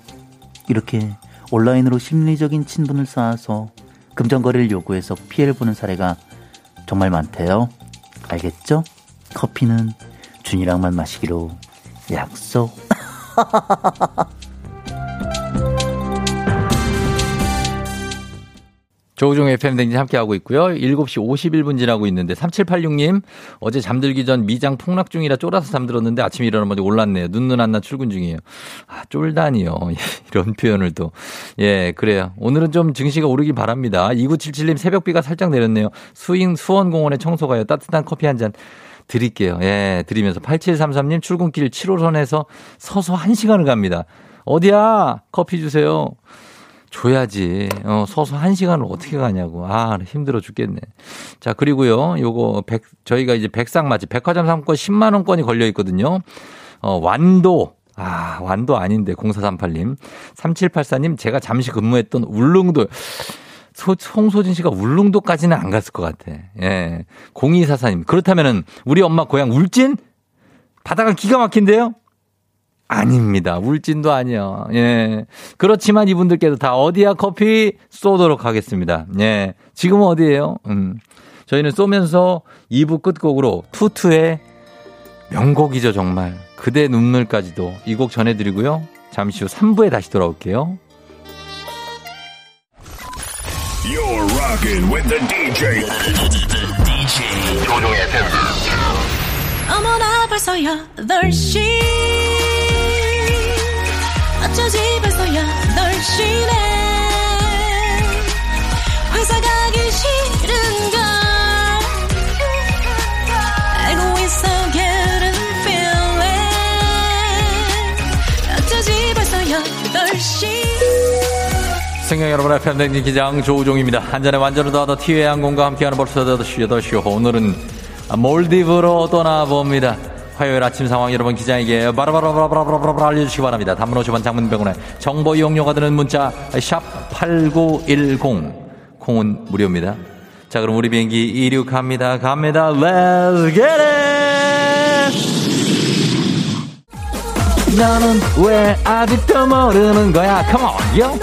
이렇게 온라인으로 심리적인 친분을 쌓아서 금전거래를 요구해서 피해를 보는 사례가 정말 많대요. 알겠죠? 커피는 준이랑만 마시기로 약속. 조우종 FM 댕진 함께하고 있고요. 7시 51분 지나고 있는데 3786님 어제 잠들기 전 미장 폭락 중이라 쫄아서 잠들었는데 아침에 일어나면 올랐네요. 눈눈 안나 출근 중이에요. 아 쫄다니요. 이런 표현을 또. 예 그래요. 오늘은 좀 증시가 오르길 바랍니다. 2977님 새벽비가 살짝 내렸네요. 수인 수원공원에 청소가요. 따뜻한 커피 한 잔. 드릴게요. 예, 드리면서 8733님 출근길 7호선에서 서서 1시간을 갑니다. 어디야? 커피 주세요. 줘야지. 어, 서서 한 시간을 어떻게 가냐고. 아, 힘들어 죽겠네. 자, 그리고요. 요거 백, 저희가 이제 백상 맞이 백화점 상권 10만 원권이 걸려 있거든요. 어, 완도. 아, 완도 아닌데 0438님. 3784님 제가 잠시 근무했던 울릉도 소, 송소진 씨가 울릉도까지는 안 갔을 것 같아. 예. 0244님. 그렇다면은 우리 엄마 고향 울진? 바다가 기가 막힌데요? 아닙니다. 울진도 아니요. 예. 그렇지만 이분들께도 다 어디야 커피 쏘도록 하겠습니다. 예. 지금은 어디예요? 음. 저희는 쏘면서 2부 끝곡으로 투투의 명곡이죠, 정말. 그대 눈물까지도 이 곡 전해드리고요. 잠시 후 3부에 다시 돌아올게요. You're rocking with the DJ. DJ 조종의. 어머나 벌써 8시 어쩌지 벌써 8시네. 회사 가기 싫은걸. 알고 있어 getting feeling 어쩌지 벌써 8시 승객 여러분의 팬데믹 기장 조우종입니다. 한잔의 완전을 더하다 티웨이 항공과 함께하는 벌써 8시 8시 오늘은 몰디브로 떠나봅니다. 화요일 아침 상황 여러분 기장에게 바라바라바라바라바라 알려주시기 바랍니다. 단문 50원 장문병원에 정보 이용료가 드는 문자 샵8910 콩은 무료입니다. 자 그럼 우리 비행기 이륙합니다. 갑니다. Let's get it! 너는 왜 아직도 모르는 거야? Come on, yo!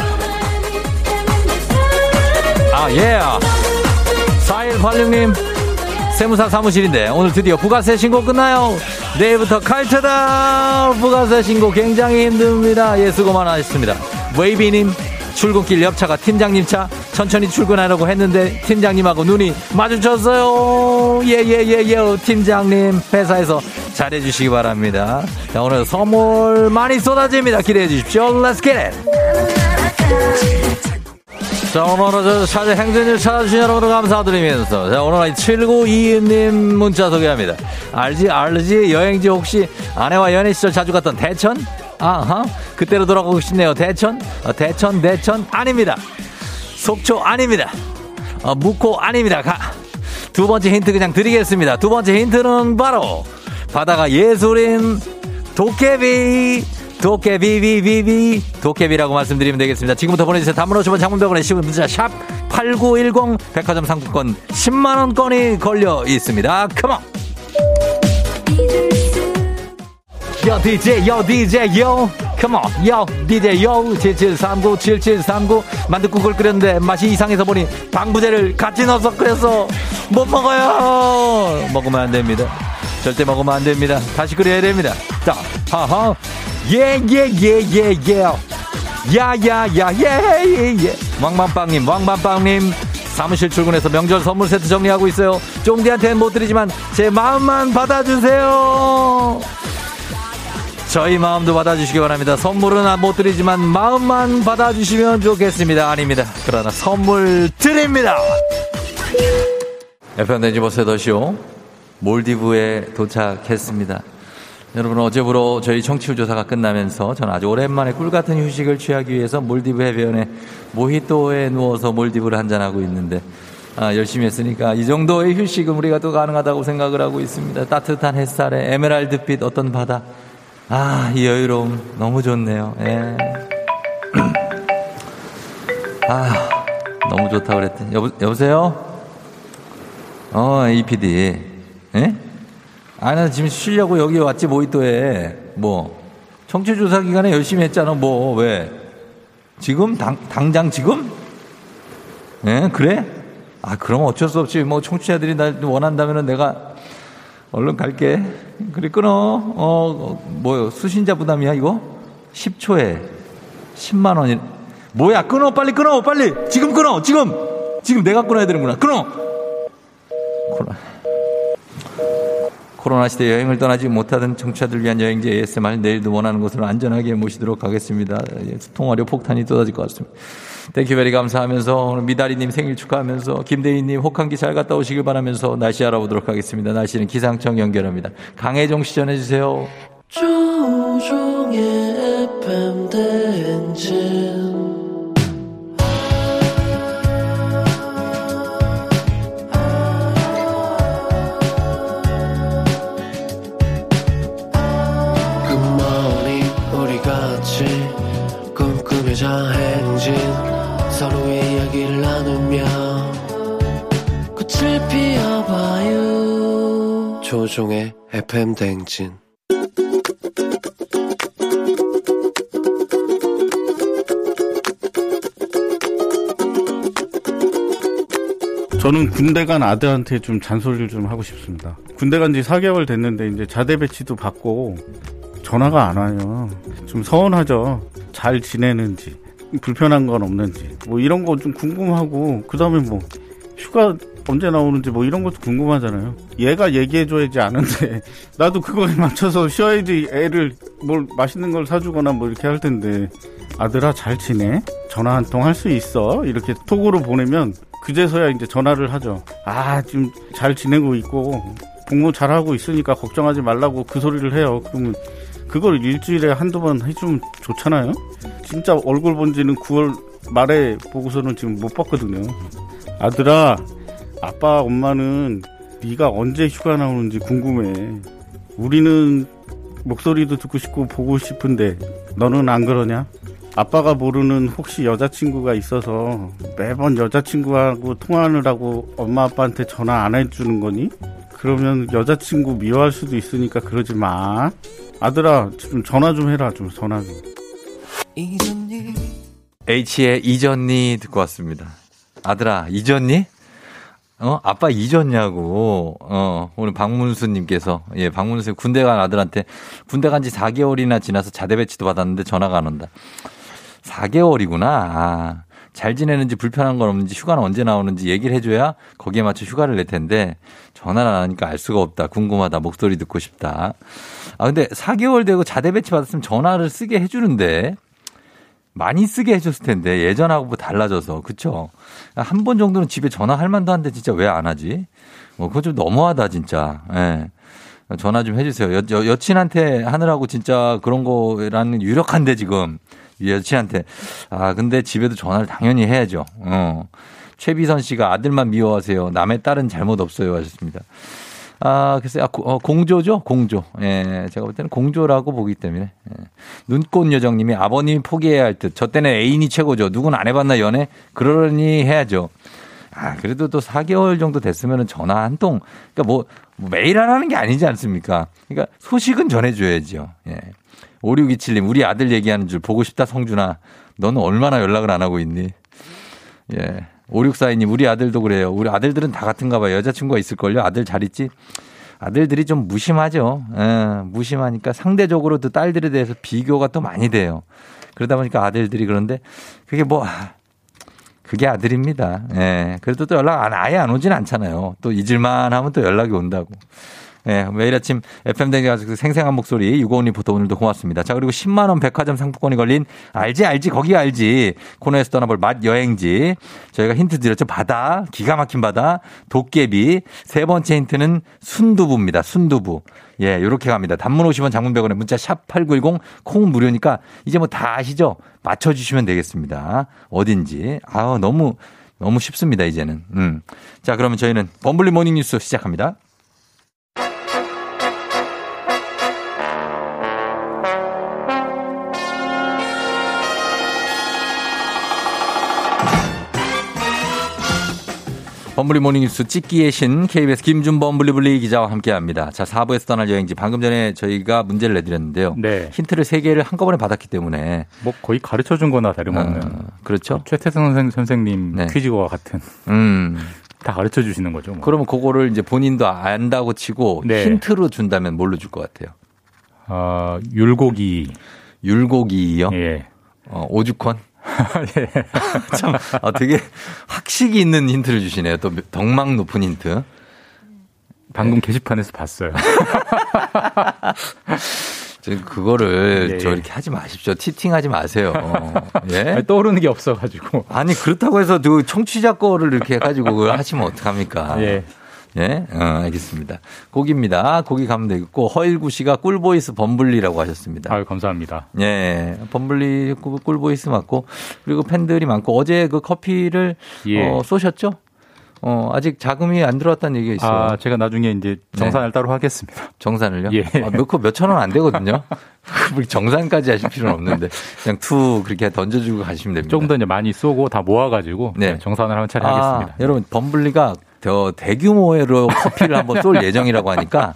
아, 예. 4186님, 세무사 사무실인데, 오늘 드디어 부가세 신고 끝나요. 내일부터 칼트다! 부가세 신고 굉장히 힘듭니다. 예, 수고 많으셨습니다. 웨이비님, 출근길 옆차가 팀장님 차, 천천히 출근하려고 했는데, 팀장님하고 눈이 마주쳤어요. 예, 예, 예, 예, 팀장님, 회사에서 잘해주시기 바랍니다. 자, 오늘 선물 많이 쏟아집니다. 기대해 주십시오. Let's! 자, 오늘은 저 차제 행진을 찾아주신 여러분 감사드리면서, 자, 오늘 7922님 문자 소개합니다. 알지, 알지, 여행지 혹시 아내와 연애 시절 자주 갔던 대천? 아하, 그때로 돌아가고 싶네요. 대천? 어, 대천, 대천? 아닙니다. 속초 아닙니다. 어, 묵호 아닙니다. 가. 두 번째 힌트 그냥 드리겠습니다. 두 번째 힌트는 바로 바다가 예술인 도깨비 도깨비 비비비. 도깨비라고 말씀드리면 되겠습니다. 지금부터 보내주세요. 단문 50원 장문병원에 시은 문자 샵 8910 백화점 상품권 10만원권이 걸려 있습니다. 컴온! 요 DJ 요 DJ 요 컴온 요 DJ 요7739 7739 만두국을 끓였는데 맛이 이상해서 보니 방부제를 같이 넣어서 끓여서 못 먹어요. 먹으면 안 됩니다. 절대 먹으면 안 됩니다. 다시 끓여야 됩니다. 자 하하 예예예예예 야야야 예예예 왕만빵님 왕만빵님 사무실 출근해서 명절 선물 세트 정리하고 있어요 쫑디한테는 못 드리지만 제 마음만 받아주세요 저희 마음도 받아주시기 바랍니다. 선물은 못 드리지만 마음만 받아주시면 좋겠습니다. 아닙니다. 그러나 선물 드립니다. 댄지버스 더쇼 몰디브에 도착했습니다. 여러분 어제부로 저희 청취율 조사가 끝나면서 저는 아주 오랜만에 꿀같은 휴식을 취하기 위해서 몰디브 해변에 모히또에 누워서 몰디브를 한잔하고 있는데 아, 열심히 했으니까 이 정도의 휴식은 우리가 또 가능하다고 생각을 하고 있습니다. 따뜻한 햇살에 에메랄드빛 어떤 바다 아, 이 여유로움 너무 좋네요. 예. 아, 너무 좋다 그랬더니. 여보, 여보세요? 어, 이 PD. 예? 아, 나 지금 쉬려고 여기 왔지, 모히또에. 뭐. 청취조사 기간에 열심히 했잖아, 뭐, 왜? 지금? 당, 당장 지금? 예, 그래? 아, 그럼 어쩔 수 없지. 뭐, 청취자들이 날 원한다면은 내가 얼른 갈게. 그래, 끊어. 어, 어, 뭐요? 수신자 부담이야, 이거? 10초에 10만원이. 뭐야, 끊어, 빨리 끊어, 빨리! 지금 끊어, 지금! 지금 내가 끊어야 되는구나. 끊어! 코로나. 코로나 시대 여행을 떠나지 못하던 청취자들 위한 여행지 ASMR 내일도 원하는 곳으로 안전하게 모시도록 하겠습니다. 예, 통화료 폭탄이 쏟아질 것 같습니다. thank you very 감사하면서 오늘 미다리님 생일 축하하면서 김대희님 혹한기 잘 갔다 오시길 바라면서 날씨 알아보도록 하겠습니다. 날씨는 기상청 연결합니다. 강혜종 시 전해주세요. 조종의 FM 대행진 행진 서로의 이야기를 나누며 꽃을 피워봐요 조종의 FM 대행진 저는 군대 간 아들한테 좀 잔소리를 좀 하고 싶습니다. 군대 간 지 4개월 됐는데 이제 자대 배치도 받고 전화가 안 와요. 좀 서운하죠. 잘 지내는지, 불편한 건 없는지, 뭐 이런 거 좀 궁금하고, 그 다음에 뭐, 휴가 언제 나오는지 뭐 이런 것도 궁금하잖아요. 얘가 얘기해줘야지 아는데, 나도 그거에 맞춰서 쉬어야지 애를 뭘 맛있는 걸 사주거나 뭐 이렇게 할 텐데, 아들아 잘 지내? 전화 한 통 할 수 있어? 이렇게 톡으로 보내면 그제서야 이제 전화를 하죠. 아, 지금 잘 지내고 있고, 복무 잘하고 있으니까 걱정하지 말라고 그 소리를 해요. 그러면 그걸 일주일에 한두 번 해주면 좋잖아요? 진짜 얼굴 본 지는 9월 말에 보고서는 지금 못 봤거든요. 아들아, 아빠, 엄마는 네가 언제 휴가 나오는지 궁금해. 우리는 목소리도 듣고 싶고 보고 싶은데 너는 안 그러냐? 아빠가 모르는 혹시 여자친구가 있어서 매번 여자친구하고 통화하느라고 엄마 아빠한테 전화 안 해주는 거니? 그러면 여자친구 미워할 수도 있으니까 그러지 마. 아들아, 좀 전화 좀 해라, 좀 전화 좀. 이전님 H의 이전니 듣고 왔습니다. 아들아, 잊었니? 어, 아빠 잊었냐고. 어, 오늘 박문수 님께서, 예, 박문수 군대 간 아들한테 군대 간 지 4개월이나 지나서 자대 배치도 받았는데 전화가 안 온다. 4개월이구나. 아, 잘 지내는지 불편한 건 없는지 휴가는 언제 나오는지 얘기를 해줘야 거기에 맞춰 휴가를 낼 텐데 전화를 안 하니까 알 수가 없다. 궁금하다. 목소리 듣고 싶다. 아, 근데 4개월 되고 자대 배치 받았으면 전화를 쓰게 해주는데 많이 쓰게 해줬을 텐데 예전하고 뭐 달라져서 그쵸? 한 번 정도는 집에 전화할 만도 한데 진짜 왜 안 하지? 뭐 그건 좀 너무하다 진짜. 예. 전화 좀 해주세요. 여, 여, 여친한테 하느라고 진짜 그런 거라는 유력한데 지금 여친한테 아 근데 집에도 전화를 당연히 해야죠. 어. 최비선 씨가 아들만 미워하세요. 남의 딸은 잘못 없어요 하셨습니다. 아, 글쎄, 아, 고- 어, 공조죠? 공조. 예, 제가 볼 때는 공조라고 보기 때문에. 예. 눈꽃 요정님이 아버님이 포기해야 할 듯. 저 때는 애인이 최고죠. 누군 안 해봤나 연애? 그러니 해야죠. 아, 그래도 또 4개월 정도 됐으면은 전화 한 통. 그러니까 뭐, 뭐 매일 하라는 게 아니지 않습니까? 그러니까 소식은 전해줘야죠. 예. 5627님, 우리 아들 얘기하는 줄 보고 싶다, 성준아. 너는 얼마나 연락을 안 하고 있니? 예. 5642님, 우리 아들도 그래요. 우리 아들들은 다 같은가 봐요. 여자친구가 있을걸요? 아들 잘 있지? 아들들이 좀 무심하죠. 예, 무심하니까 상대적으로 또 딸들에 대해서 비교가 또 많이 돼요. 그러다 보니까 아들들이 그런데 그게 뭐, 아, 그게 아들입니다. 예. 그래도 또 연락 안, 아예 안 오진 않잖아요. 또 잊을만 하면 또 연락이 온다고. 예, 매일 아침 FM 댕기 그 생생한 목소리 유고원 리포터 오늘도 고맙습니다. 자, 그리고 10만 원 백화점 상품권이 걸린 알지 알지 거기 알지 코너에서 떠나볼 맛 여행지 저희가 힌트 드렸죠. 바다 기가 막힌 바다 도깨비 세 번째 힌트는 순두부입니다. 순두부. 예, 요렇게 갑니다. 단문 50원 장문 100원에 문자 샵 8910 콩 무료니까 이제 뭐 다 아시죠? 맞춰 주시면 되겠습니다. 어딘지. 아, 너무 너무 쉽습니다, 이제는. 음. 자, 그러면 저희는 범블리 모닝 뉴스 시작합니다. 범블리 모닝뉴스 찍기의 신 KBS 김준 범 블리블리 기자와 함께합니다. 자 4부에서 떠날 여행지 방금 전에 저희가 문제를 내드렸는데요. 네. 힌트를 3개를 한꺼번에 받았기 때문에 뭐 거의 가르쳐 준 거나 다름없는. 어, 그렇죠. 최태성 선생, 선생님 네. 퀴즈와 같은. 음. 다 가르쳐 주시는 거죠. 뭐. 그러면 그거를 이제 본인도 안다고 치고 네. 힌트로 준다면 뭘로 줄 것 같아요? 아, 율곡이. 율곡이요? 예. 어, 오죽헌? 예. 참, 어, 되게 학식이 있는 힌트를 주시네요. 또 덕망 높은 힌트. 방금 게시판에서 봤어요. 저 그거를 예, 저 예. 이렇게 하지 마십시오. cheating하지 마세요. 예? 아니, 떠오르는 게 없어가지고. 아니 그렇다고 해서 그 청취자 거를 이렇게 해가지고 하시면 어떡합니까? 예. 예, 어, 알겠습니다. 고기입니다. 고기 가면 되겠고 허일구 씨가 꿀voice 범블리라고 하셨습니다. 아유, 감사합니다. 예, 범블리 꿀- 꿀voice 맞고 그리고 팬들이 많고 어제 그 커피를 예. 어, 쏘셨죠? 어, 아직 자금이 안 들어왔다는 얘기가 있어요. 아, 제가 나중에 이제 정산을 따로 하겠습니다. 정산을요? 예. 아, 몇코 몇천 원 안 되거든요. 정산까지 하실 필요는 없는데 그냥 투 그렇게 던져주고 가시면 됩니다. 조금 더 이제 많이 쏘고 다 모아가지고 네. 네, 정산을 한 차례 아, 하겠습니다. 여러분 범블리가 더 대규모로 커피를 한번 쏠 예정이라고 하니까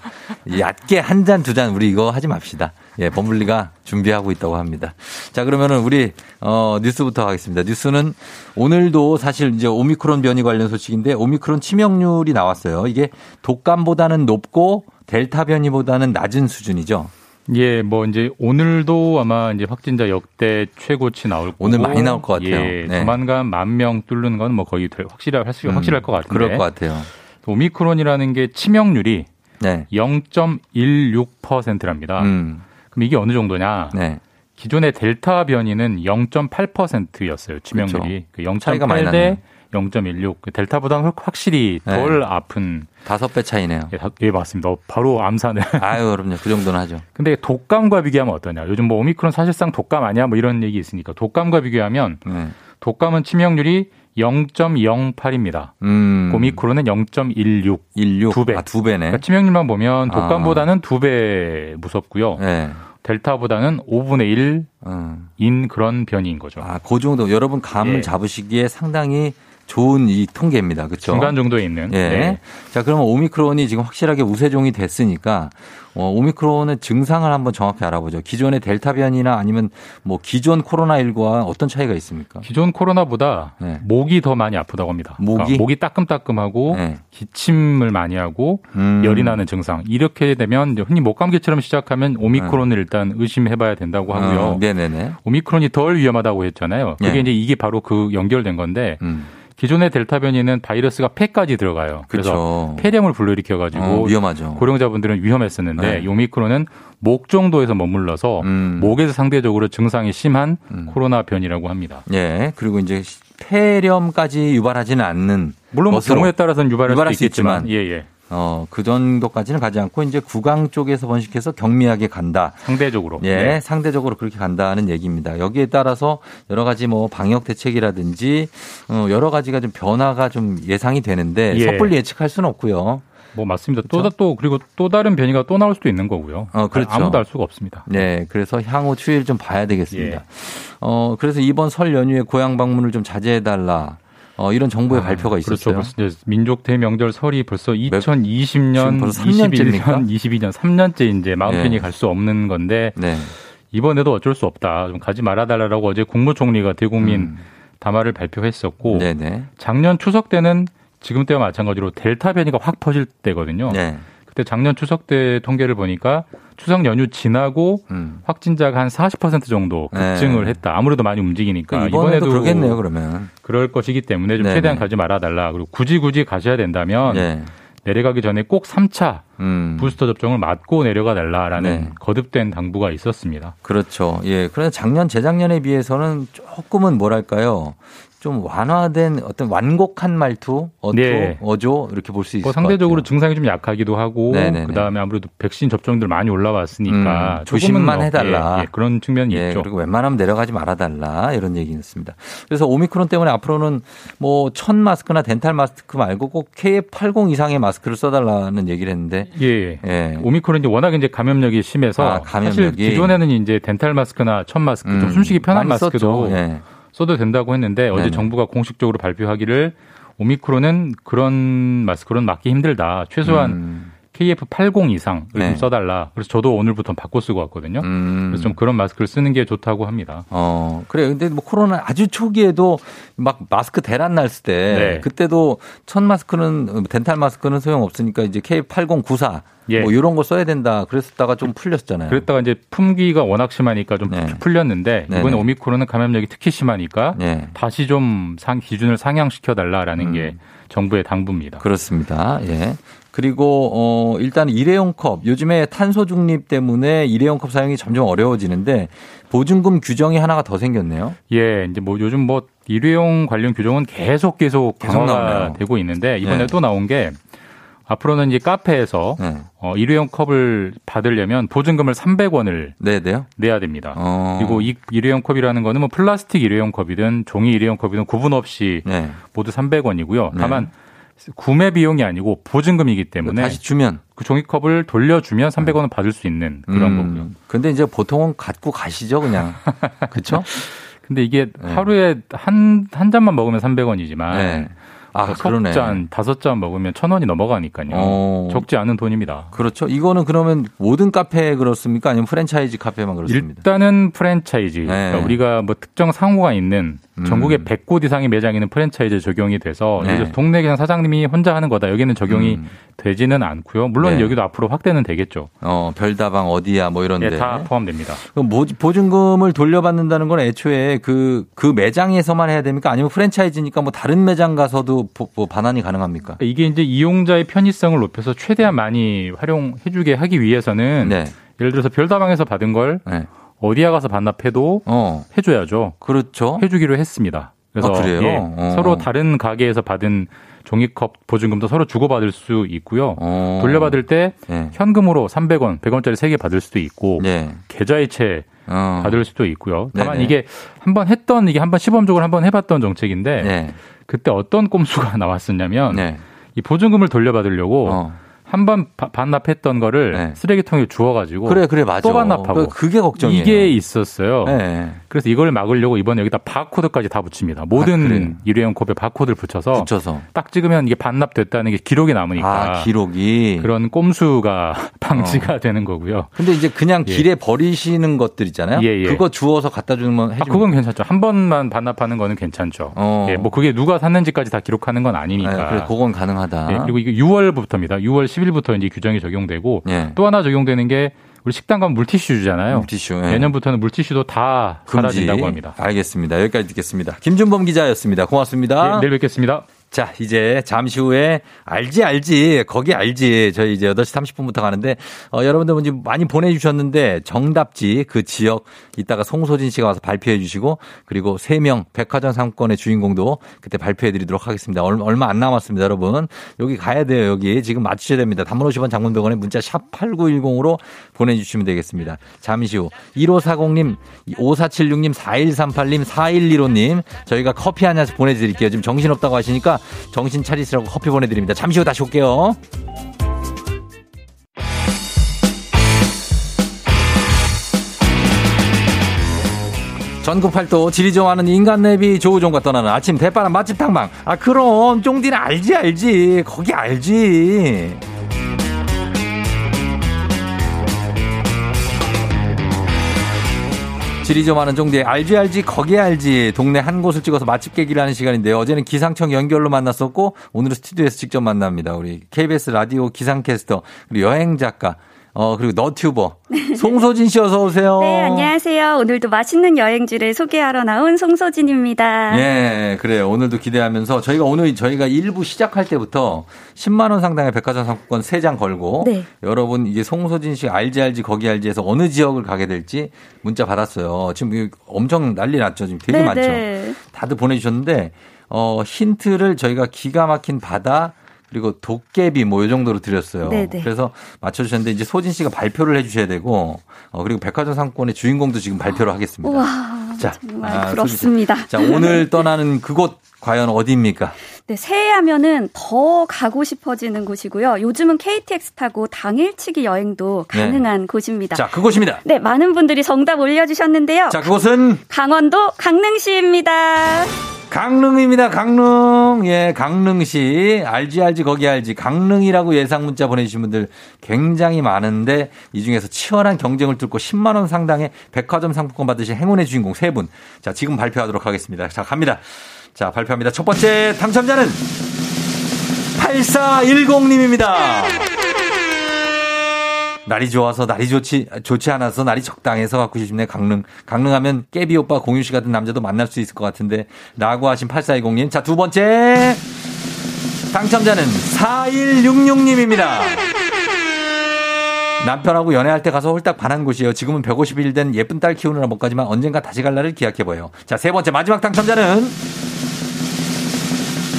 얕게 한 잔 두 잔 우리 이거 하지 맙시다. 예, 범블리가 준비하고 있다고 합니다. 자, 그러면은 우리 어 뉴스부터 하겠습니다. 뉴스는 오늘도 사실 이제 오미크론 변이 관련 소식인데 오미크론 치명률이 나왔어요. 이게 독감보다는 높고 델타 변이보다는 낮은 수준이죠. 예, 뭐 이제 오늘도 아마 이제 확진자 역대 최고치 나올 거고 오늘 많이 나올 것 같아요. 예, 네. 조만간 만 명 뚫는 건 뭐 거의 될- 확실할 확실 확실할 것 같은데. 그럴 것 같아요. 오미크론이라는 게 치명률이 네. 0.16%랍니다. 음. 그럼 이게 어느 정도냐? 네. 기존의 델타 변이는 0.8%였어요. 치명률이. 그 차이가 많이 0.8 났네요. 대 0.16. 그 델타보다는 확- 확실히 네. 덜 아픈. 다섯 배 차이네요. 예, 다- 예, 맞습니다. 어, 바로 암산을. 아유, 그럼요. 그 정도는 하죠. 근데 독감과 비교하면 어떠냐? 요즘 뭐 오미크론 사실상 독감 아니야? 뭐 이런 얘기 있으니까 독감과 비교하면 네. 독감은 치명률이 0.08입니다. 음. 오미크론은 0.16. 16. 두 배. 아, 두 배네. 그러니까 치명률만 보면 독감보다는 두배 무섭고요. 네. 델타보다는 5분의 1인 음. 그런 변이인 거죠. 아, 그 정도. 여러분 감을 예. 잡으시기에 상당히 좋은 이 통계입니다. 그렇죠? 중간 정도에 있는. 예. 네. 자, 그러면 오미크론이 지금 확실하게 우세종이 됐으니까 어, 오미크론의 증상을 한번 정확히 알아보죠. 기존의 델타 변이나 아니면 뭐 기존 코로나19와 어떤 차이가 있습니까? 기존 코로나보다 네. 목이 더 많이 아프다고 합니다. 목이? 그러니까 목이 따끔따끔하고 네. 기침을 많이 하고 음. 열이 나는 증상. 이렇게 되면 흔히 목감기처럼 시작하면 오미크론을 일단 의심해 봐야 된다고 하고요. 어, 네네네. 오미크론이 덜 위험하다고 했잖아요. 그게 네. 이제 이게 바로 그 연결된 건데 음. 기존의 델타 변이는 바이러스가 폐까지 들어가요. 그래서 그렇죠. 폐렴을 불러일으켜 가지고 어, 위험하죠. 고령자분들은 위험했었는데 네. 이 오미크론은 목 정도에서 머물러서 음. 목에서 상대적으로 증상이 심한 음. 코로나 변이라고 합니다. 예. 그리고 이제 폐렴까지 유발하지는 않는 물론 뭐 경우에 따라서는 유발할, 유발할 수수 있겠지만, 있지만. 예, 예. 어, 그 정도까지는 가지 않고 이제 구강 쪽에서 번식해서 경미하게 간다. 상대적으로. 예, 네. 상대적으로 그렇게 간다는 얘기입니다. 여기에 따라서 여러 가지 뭐 방역 대책이라든지 어, 여러 가지가 좀 변화가 좀 예상이 되는데 예. 섣불리 예측할 수는 없고요. 뭐 맞습니다. 또, 또, 그리고 또 다른 변이가 또 나올 수도 있는 거고요. 어, 그렇죠. 아무도 알 수가 없습니다. 네, 그래서 향후 추이를 좀 봐야 되겠습니다. 예. 어, 그래서 이번 설 연휴에 고향 방문을 좀 자제해 달라. 어, 이런 정부의 발표가 있었어요. 그렇죠. 벌써 민족 대명절 설이 벌써 지금 2020년, 벌써 21년, 3년째입니까? 22년 3년째 이제 마음 편히 네. 갈수 없는 건데 네. 이번에도 어쩔 수 없다. 좀 가지 말아달라고 어제 국무총리가 대국민 담화를 발표했었고 음. 네네. 작년 추석 때는 지금 때와 마찬가지로 델타 변이가 확 퍼질 때거든요. 네. 그때 작년 추석 때 통계를 보니까 추석 연휴 지나고 음. 확진자가 한 40% 정도 네. 급증을 했다. 아무래도 많이 움직이니까 그 이번에도 그러겠네요, 그러면. 그럴 것이기 때문에 좀 네네. 최대한 가지 말아달라. 그리고 굳이 굳이 가셔야 된다면 네. 내려가기 전에 꼭 3차 음. 부스터 접종을 맞고 내려가 달라라는 네. 거듭된 당부가 있었습니다. 그렇죠. 예. 그런데 작년, 재작년에 비해서는 조금은 뭐랄까요. 좀 완화된 어떤 완곡한 말투, 어투, 네. 어조 이렇게 볼 수 있을 것 상대적으로. 증상이 좀 약하기도 하고 네네네. 그다음에 아무래도 백신 접종들 많이 올라왔으니까 음, 조심만 해달라. 예, 예, 그런 측면이 예, 있죠. 그리고 웬만하면 내려가지 말아달라 이런 얘기였습니다. 그래서 오미크론 때문에 앞으로는 뭐 천 마스크나 덴탈 마스크 말고 꼭 KF80 이상의 마스크를 써달라는 얘기를 했는데 예. 예. 오미크론이 워낙 이제 감염력이 심해서 아, 감염력이. 사실 기존에는 이제 덴탈 마스크나 천 마스크 좀 음, 숨쉬기 편한 마스크도 썼죠. 예. 써도 된다고 했는데 어제 네네. 정부가 공식적으로 발표하기를 오미크론은 그런 마스크로는 맞기 힘들다. 최소한 음. KF80 이상을 네. 좀 써달라. 그래서 저도 오늘부터 바꿔 쓰고 왔거든요. 음. 그래서 좀 그런 마스크를 쓰는 게 좋다고 합니다. 어, 그래. 근데 뭐 코로나 아주 초기에도 막 마스크 대란 났을 때 네. 그때도 천 마스크는 덴탈 마스크는 소용 없으니까 이제 K8094 예. 뭐 이런 거 써야 된다. 그랬었다가 좀 풀렸잖아요. 그랬다가 이제 품귀가 워낙 심하니까 좀 네. 풀렸는데 네네. 이번에 오미크론은 감염력이 특히 심하니까 네. 다시 좀 상, 기준을 상향시켜 달라라는 게 음. 정부의 당부입니다. 그렇습니다. 예. 그리고 어 일단 일회용 컵 요즘에 탄소 중립 때문에 일회용 컵 사용이 점점 어려워지는데 보증금 규정이 하나가 더 생겼네요. 예, 이제 뭐 요즘 뭐 일회용 관련 규정은 계속 계속 계속 강화가 나오네요. 되고 있는데 이번에 네. 또 나온 게 앞으로는 이제 카페에서 네. 어, 일회용 컵을 받으려면 보증금을 300원을 네. 내야 됩니다. 어. 그리고 이 일회용 컵이라는 거는 뭐 플라스틱 일회용 컵이든 종이 일회용 컵이든 구분 없이 네. 모두 300원이고요. 네. 다만 구매 비용이 아니고 보증금이기 때문에 다시 주면 그 종이컵을 돌려주면 300원을 받을 수 있는 그런 음, 거고요. 근데 이제 보통은 갖고 가시죠, 그냥. 그렇죠? 근데 이게 네. 하루에 한, 한 잔만 먹으면 300원이지만 네. 아, 석 그러네. 잔, 다섯 잔 먹으면 천 원이 넘어가니까요. 어. 적지 않은 돈입니다. 그렇죠. 이거는 그러면 모든 카페에 그렇습니까? 아니면 프랜차이즈 카페만 그렇습니다. 일단은 프랜차이즈. 네. 그러니까 우리가 뭐 특정 상호가 있는 음. 전국에 100곳 이상의 매장이 있는 프랜차이즈 적용이 돼서 네. 동네 그냥 사장님이 혼자 하는 거다. 여기는 적용이 음. 되지는 않고요. 물론 네. 여기도 앞으로 확대는 되겠죠. 어, 별다방 어디야 뭐 이런데. 예, 다 포함됩니다. 모- 보증금을 돌려받는다는 건 애초에 그, 그 매장에서만 해야 됩니까? 아니면 프랜차이즈니까 뭐 다른 매장 가서도 보- 뭐 반환이 가능합니까? 이게 이제 이용자의 편의성을 높여서 최대한 많이 활용해주게 하기 위해서는 네. 예를 들어서 별다방에서 받은 걸 네. 어디야 가서 반납해도 어, 해줘야죠. 그렇죠. 해주기로 했습니다. 그래서 아? 예, 어. 서로 다른 가게에서 받은 종이컵 보증금도 서로 주고받을 수 있고요. 어. 돌려받을 때 네. 현금으로 300원, 100원짜리 3개 받을 수도 있고 네. 계좌이체 어. 받을 수도 있고요. 다만 네네. 이게 한번 했던 이게 한번 시범적으로 한번 해봤던 정책인데 네. 그때 어떤 꼼수가 나왔었냐면 네. 이 보증금을 돌려받으려고 어. 한 번 반납했던 거를 네. 쓰레기통에 주워가지고 그래, 그래, 맞아. 또 반납하고 그- 그게 걱정이에요. 이게 있었어요. 네. 그래서 이걸 막으려고 이번에 여기다 바코드까지 다 붙입니다. 아? 모든 일회용 컵에 바코드를 붙여서 붙여서. 딱 찍으면 이게 반납됐다는 게 기록이 남으니까 아, 기록이. 그런 꼼수가 방지가 되는 거고요. 근데 이제 그냥 예. 길에 버리시는 것들 있잖아요. 예, 예. 그거 주워서 갖다 주면 아, 해주면 그건 괜찮죠. 한 번만 반납하는 거는 괜찮죠. 어. 예, 뭐 그게 누가 샀는지까지 다 기록하는 건 아니니까. 네, 그래, 그건 가능하다. 예, 그리고 이게 6월부터입니다. 6월 10일부터 이제 규정이 적용되고 예. 또 하나 적용되는 게 우리 식당 가면 물티슈 주잖아요. 물티슈. 예. 내년부터는 물티슈도 다 금지. 사라진다고 합니다. 알겠습니다. 여기까지 듣겠습니다. 김준범 기자였습니다. 고맙습니다. 예, 내일 뵙겠습니다. 자, 이제 잠시 후에 알지 알지 거기 알지 저희 이제 8시 30분부터 가는데 어, 여러분들 먼저 많이 보내주셨는데 정답지 그 지역 이따가 송소진 씨가 와서 발표해 주시고 그리고 3명 백화점 상권의 주인공도 그때 발표해 드리도록 하겠습니다. 얼- 얼마 안 남았습니다 여러분 여기 가야 돼요 여기 지금 맞추셔야 됩니다. 단문 50원 장문병원에 문자 샵 8910으로 보내주시면 되겠습니다. 잠시 후 1540님 5476님 4138님 4115님 저희가 커피 한 잔씩 보내드릴게요. 지금 정신없다고 하시니까 정신 차리시라고 커피 보내드립니다. 잠시 후 다시 올게요. 전국 팔도 지리 좋아하는 인간 내비 조우종과 떠나는 아침 대파람 맛집 탐방. 아 그럼 쫑디는 알지 알지 거기 알지. 지리 좀 아는 종디의 알지 알지 거기 알지 동네 한 곳을 찍어서 맛집 깨기를 하는 시간인데요. 어제는 기상청 연결로 만났었고 오늘은 스튜디오에서 직접 만납니다. 우리 KBS 라디오 기상캐스터 그리고 여행 작가 어 그리고 너튜버 송소진 씨 어서 오세요. 네, 안녕하세요. 오늘도 맛있는 여행지를 소개하러 나온 송소진입니다. 예, 그래요. 오늘도 기대하면서 저희가 오늘 저희가 일부 시작할 때부터 10만 원 상당의 백화점 상품권 3장 걸고 네. 여러분 이게 송소진 씨 알지 알지 거기 알지에서 어느 지역을 가게 될지 문자 받았어요. 지금 엄청 난리 났죠. 지금 되게 네, 많죠. 네. 다들 보내 주셨는데 어 힌트를 저희가 기가 막힌 바다 그리고 도깨비 뭐이 정도로 드렸어요. 네네. 그래서 맞춰주셨는데 이제 소진 씨가 발표를 해주셔야 되고 어 그리고 백화점 상권의 주인공도 지금 발표를 하겠습니다. 우와, 자, 정말 아, 부럽습니다. 자 오늘 떠나는 그곳 과연 어디입니까? 네, 새해하면은 더 가고 싶어지는 곳이고요. 요즘은 KTX 타고 당일치기 여행도 네. 가능한 곳입니다. 자 그곳입니다. 네, 많은 분들이 정답 올려주셨는데요. 자 그곳은 강원도 강릉시입니다. 강릉입니다. 강릉. 예, 강릉시. 알지, 알지, 거기 알지. 강릉이라고 예상 문자 보내주신 분들 굉장히 많은데 이 중에서 치열한 경쟁을 뚫고 10만원 상당의 백화점 상품권 받으신 행운의 주인공 세 분. 자, 지금 발표하도록 하겠습니다. 자, 갑니다. 자, 발표합니다. 첫 번째 당첨자는 8410님입니다. 날이 좋아서 날이 좋지 좋지 않아서 날이 적당해서 갖고 싶네 강릉 강릉하면 깨비 오빠 공유 씨 같은 남자도 만날 수 있을 것 같은데라고 하신 8420님 자 두 번째 당첨자는 4166님입니다. 남편하고 연애할 때 가서 홀딱 반한 곳이에요. 지금은 150일 된 예쁜 딸 키우느라 못 가지만 언젠가 다시 갈 날을 기약해봐요. 자, 세 번째 마지막 당첨자는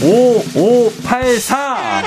5584.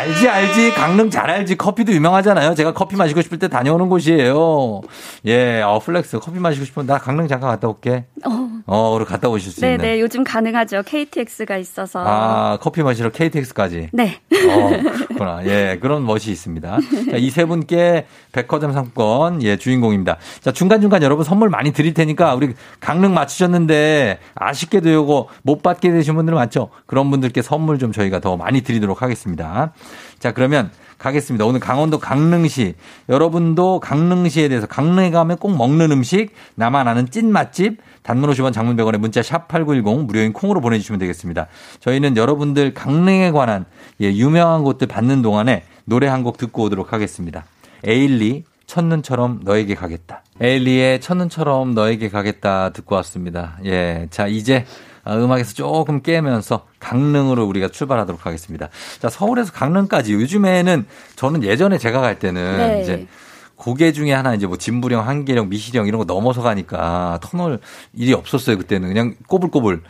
알지, 알지. 강릉 잘 알지. 커피도 유명하잖아요. 제가 커피 마시고 싶을 때 다녀오는 곳이에요. 예, 어, flex. 커피 마시고 싶으면 나 강릉 잠깐 갔다 올게. 어, 어, 그리고 갔다 오실 수 네, 있네. 네, 요즘 가능하죠. KTX가 있어서. 아, 커피 마시러 KTX까지. 네. 어, 그렇구나. 예, 그런 멋이 있습니다. 자, 이세 분께 백화점 상품권, 예, 주인공입니다. 자, 중간 중간 여러분 선물 많이 드릴 테니까 우리 강릉 맞추셨는데 아쉽게도 요거 못 받게 되신 분들 많죠? 그런 분들께 선물 좀 저희가 더 많이 드리도록 하겠습니다. 자, 그러면 가겠습니다. 오늘 강원도 강릉시. 여러분도 강릉시에 대해서 강릉에 가면 꼭 먹는 음식, 나만 아는 찐 맛집, 단문 50원 장문 100원에 문자 샵 8910 무료인 콩으로 보내주시면 되겠습니다. 저희는 여러분들 강릉에 관한 예, 유명한 곳들 받는 동안에 노래 한 곡 듣고 오도록 하겠습니다. 에일리 첫눈처럼 너에게 가겠다. 에일리의 첫눈처럼 너에게 가겠다 듣고 왔습니다. 예. 자, 이제 아, 음악에서 조금 깨면서 강릉으로 우리가 출발하도록 하겠습니다. 자, 서울에서 강릉까지 요즘에는 저는 예전에 제가 갈 때는 네. 이제 고개 중에 하나 이제 뭐 진부령, 한계령, 미시령 이런 거 넘어서 가니까 터널 일이 없었어요. 그때는 그냥 꼬불꼬불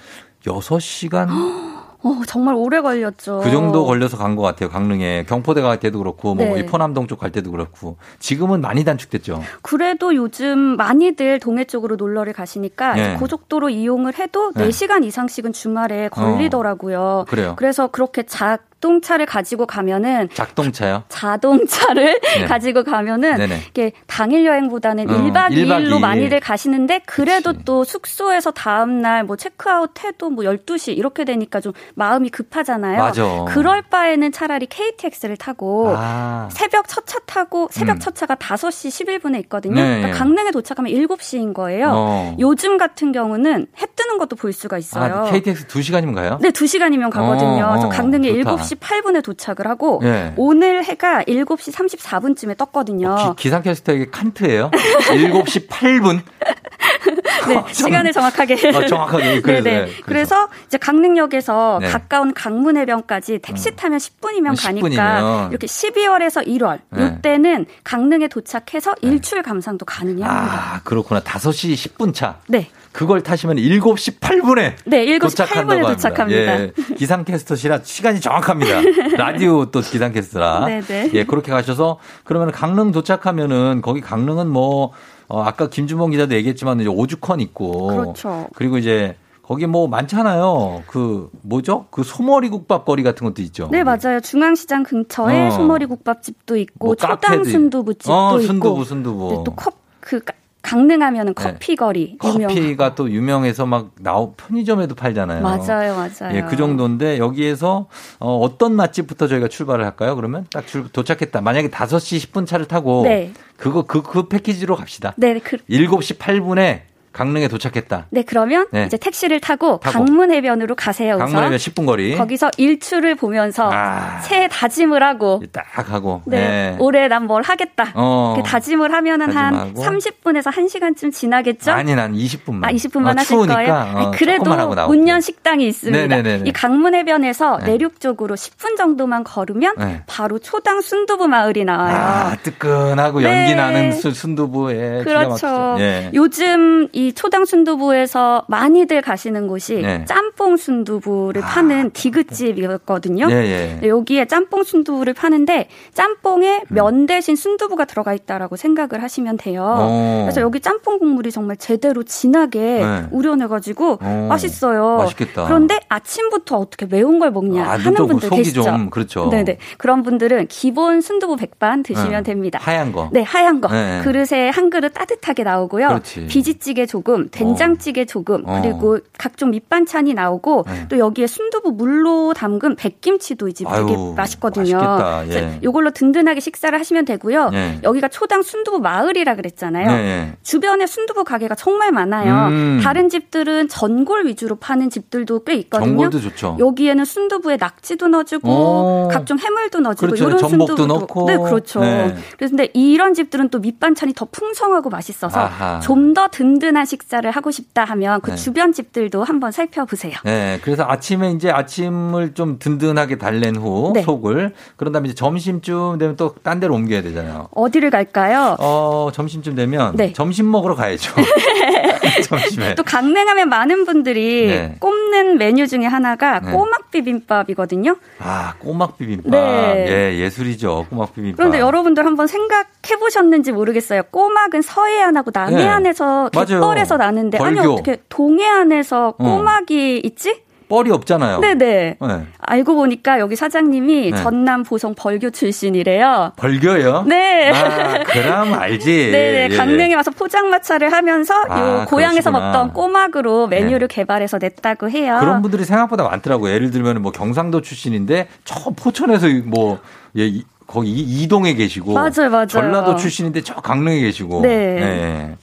6시간 어, 정말 오래 걸렸죠. 그 정도 걸려서 간 것 같아요. 강릉에 경포대 갈 때도 그렇고 뭐 네. 이 포남동 쪽 갈 때도 그렇고 지금은 많이 단축됐죠. 그래도 요즘 많이들 동해 쪽으로 놀러를 가시니까 네. 고속도로 이용을 해도 네. 4시간 이상씩은 주말에 걸리더라고요. 그래요. 그래서 그렇게 작 동차를 가지고 가면은 작동차요? 자동차를 네. 가지고 가면은 네네. 이게 당일 여행보다는 어, 1박 1박 2일로 2일. 많이들 가시는데 그래도 또 숙소에서 다음 날 뭐 체크아웃 해도 뭐 12시 이렇게 되니까 좀 마음이 급하잖아요. 맞아. 그럴 바에는 차라리 KTX를 타고 아. 새벽 첫 차 타고 새벽 음. 첫 차가 5시 11분에 있거든요. 네. 그러니까 강릉에 도착하면 7시인 거예요. 어. 요즘 같은 경우는 해 뜨는 것도 볼 수가 있어요. 아, KTX 2시간이면 가요? 네, 2시간이면 가거든요. 어, 어, 강릉에 좋다. 7시 8분에 도착을 하고 예. 오늘 해가 7시 34분쯤에 떴거든요. 기, 상캐스터에게 칸트예요? 7시 8분? 네, 시간을 정확하게. 아, 정확하게. 그래서, 네네. 네, 그래서 이제 강릉역에서 네. 가까운 강문해변까지 택시 타면 10분이면 10분 가니까 이면. 이렇게 12월에서 1월 네. 이때는 강릉에 도착해서 일출 감상도 가능합니다. 아, 그렇구나. 5시 10분 차. 네. 그걸 타시면 7시 8분에 네, 7시 도착한다고 8분에 합니다. 도착합니다. 예, 기상캐스터시라 시간이 정확합니다. 라디오 또 기상캐스터라. 네네. 예, 그렇게 가셔서 그러면 강릉 도착하면은 거기 강릉은 뭐 어, 아까 김준범 기자도 얘기했지만 이제 오죽헌 있고 그렇죠. 그리고 이제 거기 뭐 많잖아요. 그 뭐죠? 그 소머리 국밥 거리 같은 것도 있죠. 네, 맞아요. 중앙시장 근처에 어. 소머리 국밥집도 있고 뭐 초당 카페도 순두부집도 어, 있고 순두부, 순두부. 네, 또 컵, 그 까- 강릉하면은 커피 거리 유명. 네. 커피가 또 유명해서 막 나오 편의점에도 팔잖아요. 맞아요, 맞아요. 예, 그 정도인데 여기에서 어, 어떤 맛집부터 저희가 출발을 할까요? 그러면 딱 출, 도착했다. 만약에 5시 10분 차를 타고 네. 그거 그, 그 패키지로 갑시다. 네, 그, 7시 8분에 강릉에 도착했다. 네, 그러면 네. 이제 택시를 타고, 타고. 강문해변으로 가세요. 우선. 강릉에면 10분 거리. 거기서 일출을 보면서 아. 새해 다짐을 하고 딱 하고. 네, 네. 올해 난 뭘 하겠다. 어. 다짐을 하면은 한 다짐하고. 30분에서 1시간쯤 지나겠죠? 아니 난 20분만. 아, 20분만 하실 추우니까, 거예요? 어, 그래도. 문연 식당이 있습니다. 네네네네. 이 강문해변에서 네. 내륙 쪽으로 10분 정도만 걸으면 네. 바로 초당 순두부 마을이 나와요. 아, 뜨끈하고 네. 연기 나는 수- 순두부에 그렇죠. 예. 요즘 이 초당 순두부에서 많이들 가시는 곳이 네. 짬뽕 순두부를 파는 디귿집이었거든요. 예, 예. 네, 여기에 짬뽕 순두부를 파는데 짬뽕에 면 대신 순두부가 들어가 있다라고 생각을 하시면 돼요. 어. 그래서 여기 짬뽕 국물이 정말 제대로 진하게 네. 우려내가지고 어. 맛있어요. 맛있겠다. 그런데 아침부터 어떻게 매운 걸 먹냐 아, 하는 좀 분들 계시죠. 좀 그렇죠. 네네. 그런 분들은 기본 순두부 백반 드시면 네. 됩니다. 하얀 거. 네, 하얀 거. 네. 그릇에 한 그릇 따뜻하게 나오고요. 그렇지. 비지찌개 조금, 된장찌개 조금, 어. 그리고 각종 밑반찬이 나오고 네. 또 여기에 순두부 물로 담근 백김치도 이 집 되게 맛있거든요. 맛있겠다. 예. 이걸로 든든하게 식사를 하시면 되고요. 예. 여기가 초당 순두부 마을이라 그랬잖아요. 네, 네. 주변에 순두부 가게가 정말 많아요. 음. 다른 집들은 전골 위주로 파는 집들도 꽤 있거든요. 전골도 좋죠. 여기에는 순두부에 낙지도 넣어주고 오. 각종 해물도 넣어주고 그렇죠. 이런 순두부도 넣고. 네 그렇죠. 네. 그런데 이런 집들은 또 밑반찬이 더 풍성하고 맛있어서. 좀 더 든든한 식사를 하고 싶다 하면 그 네. 주변 집들도 한번 살펴보세요. 네, 그래서 아침에 이제 아침을 좀 든든하게 달랜 후 네. 속을 그런 다음에 이제 점심쯤 되면 또 딴 데로 옮겨야 되잖아요. 어디를 갈까요? 어, 점심쯤 되면 네. 점심 먹으러 가야죠. 점심에. 또 강릉하면 많은 분들이 네. 꼽는 메뉴 중에 하나가 네. 꼬막 비빔밥이거든요. 아, 꼬막 비빔밥. 네. 예, 예술이죠. 꼬막 비빔밥. 그런데 여러분들 한번 생각해 보셨는지 모르겠어요. 꼬막은 서해안하고 남해안에서 네. 갯벌에서 나는데 아니. 어떻게 동해안에서 어. 꼬막이 있지? 뻘이 없잖아요. 네네. 네. 알고 보니까 여기 사장님이 네. 전남 보성 벌교 출신이래요. 벌교요? 네. 아, 그럼 알지. 네네. 예, 강릉에 와서 포장마차를 하면서 아, 요 고향에서 그러시구나. 먹던 꼬막으로 메뉴를 개발해서 냈다고 해요. 그런 분들이 생각보다 많더라고요. 예를 들면 뭐 경상도 출신인데 저 포천에서 뭐 예, 이- 거기 이- 이동에 계시고 맞아요, 맞아요. 전라도 출신인데 저 강릉에 계시고 네. 예.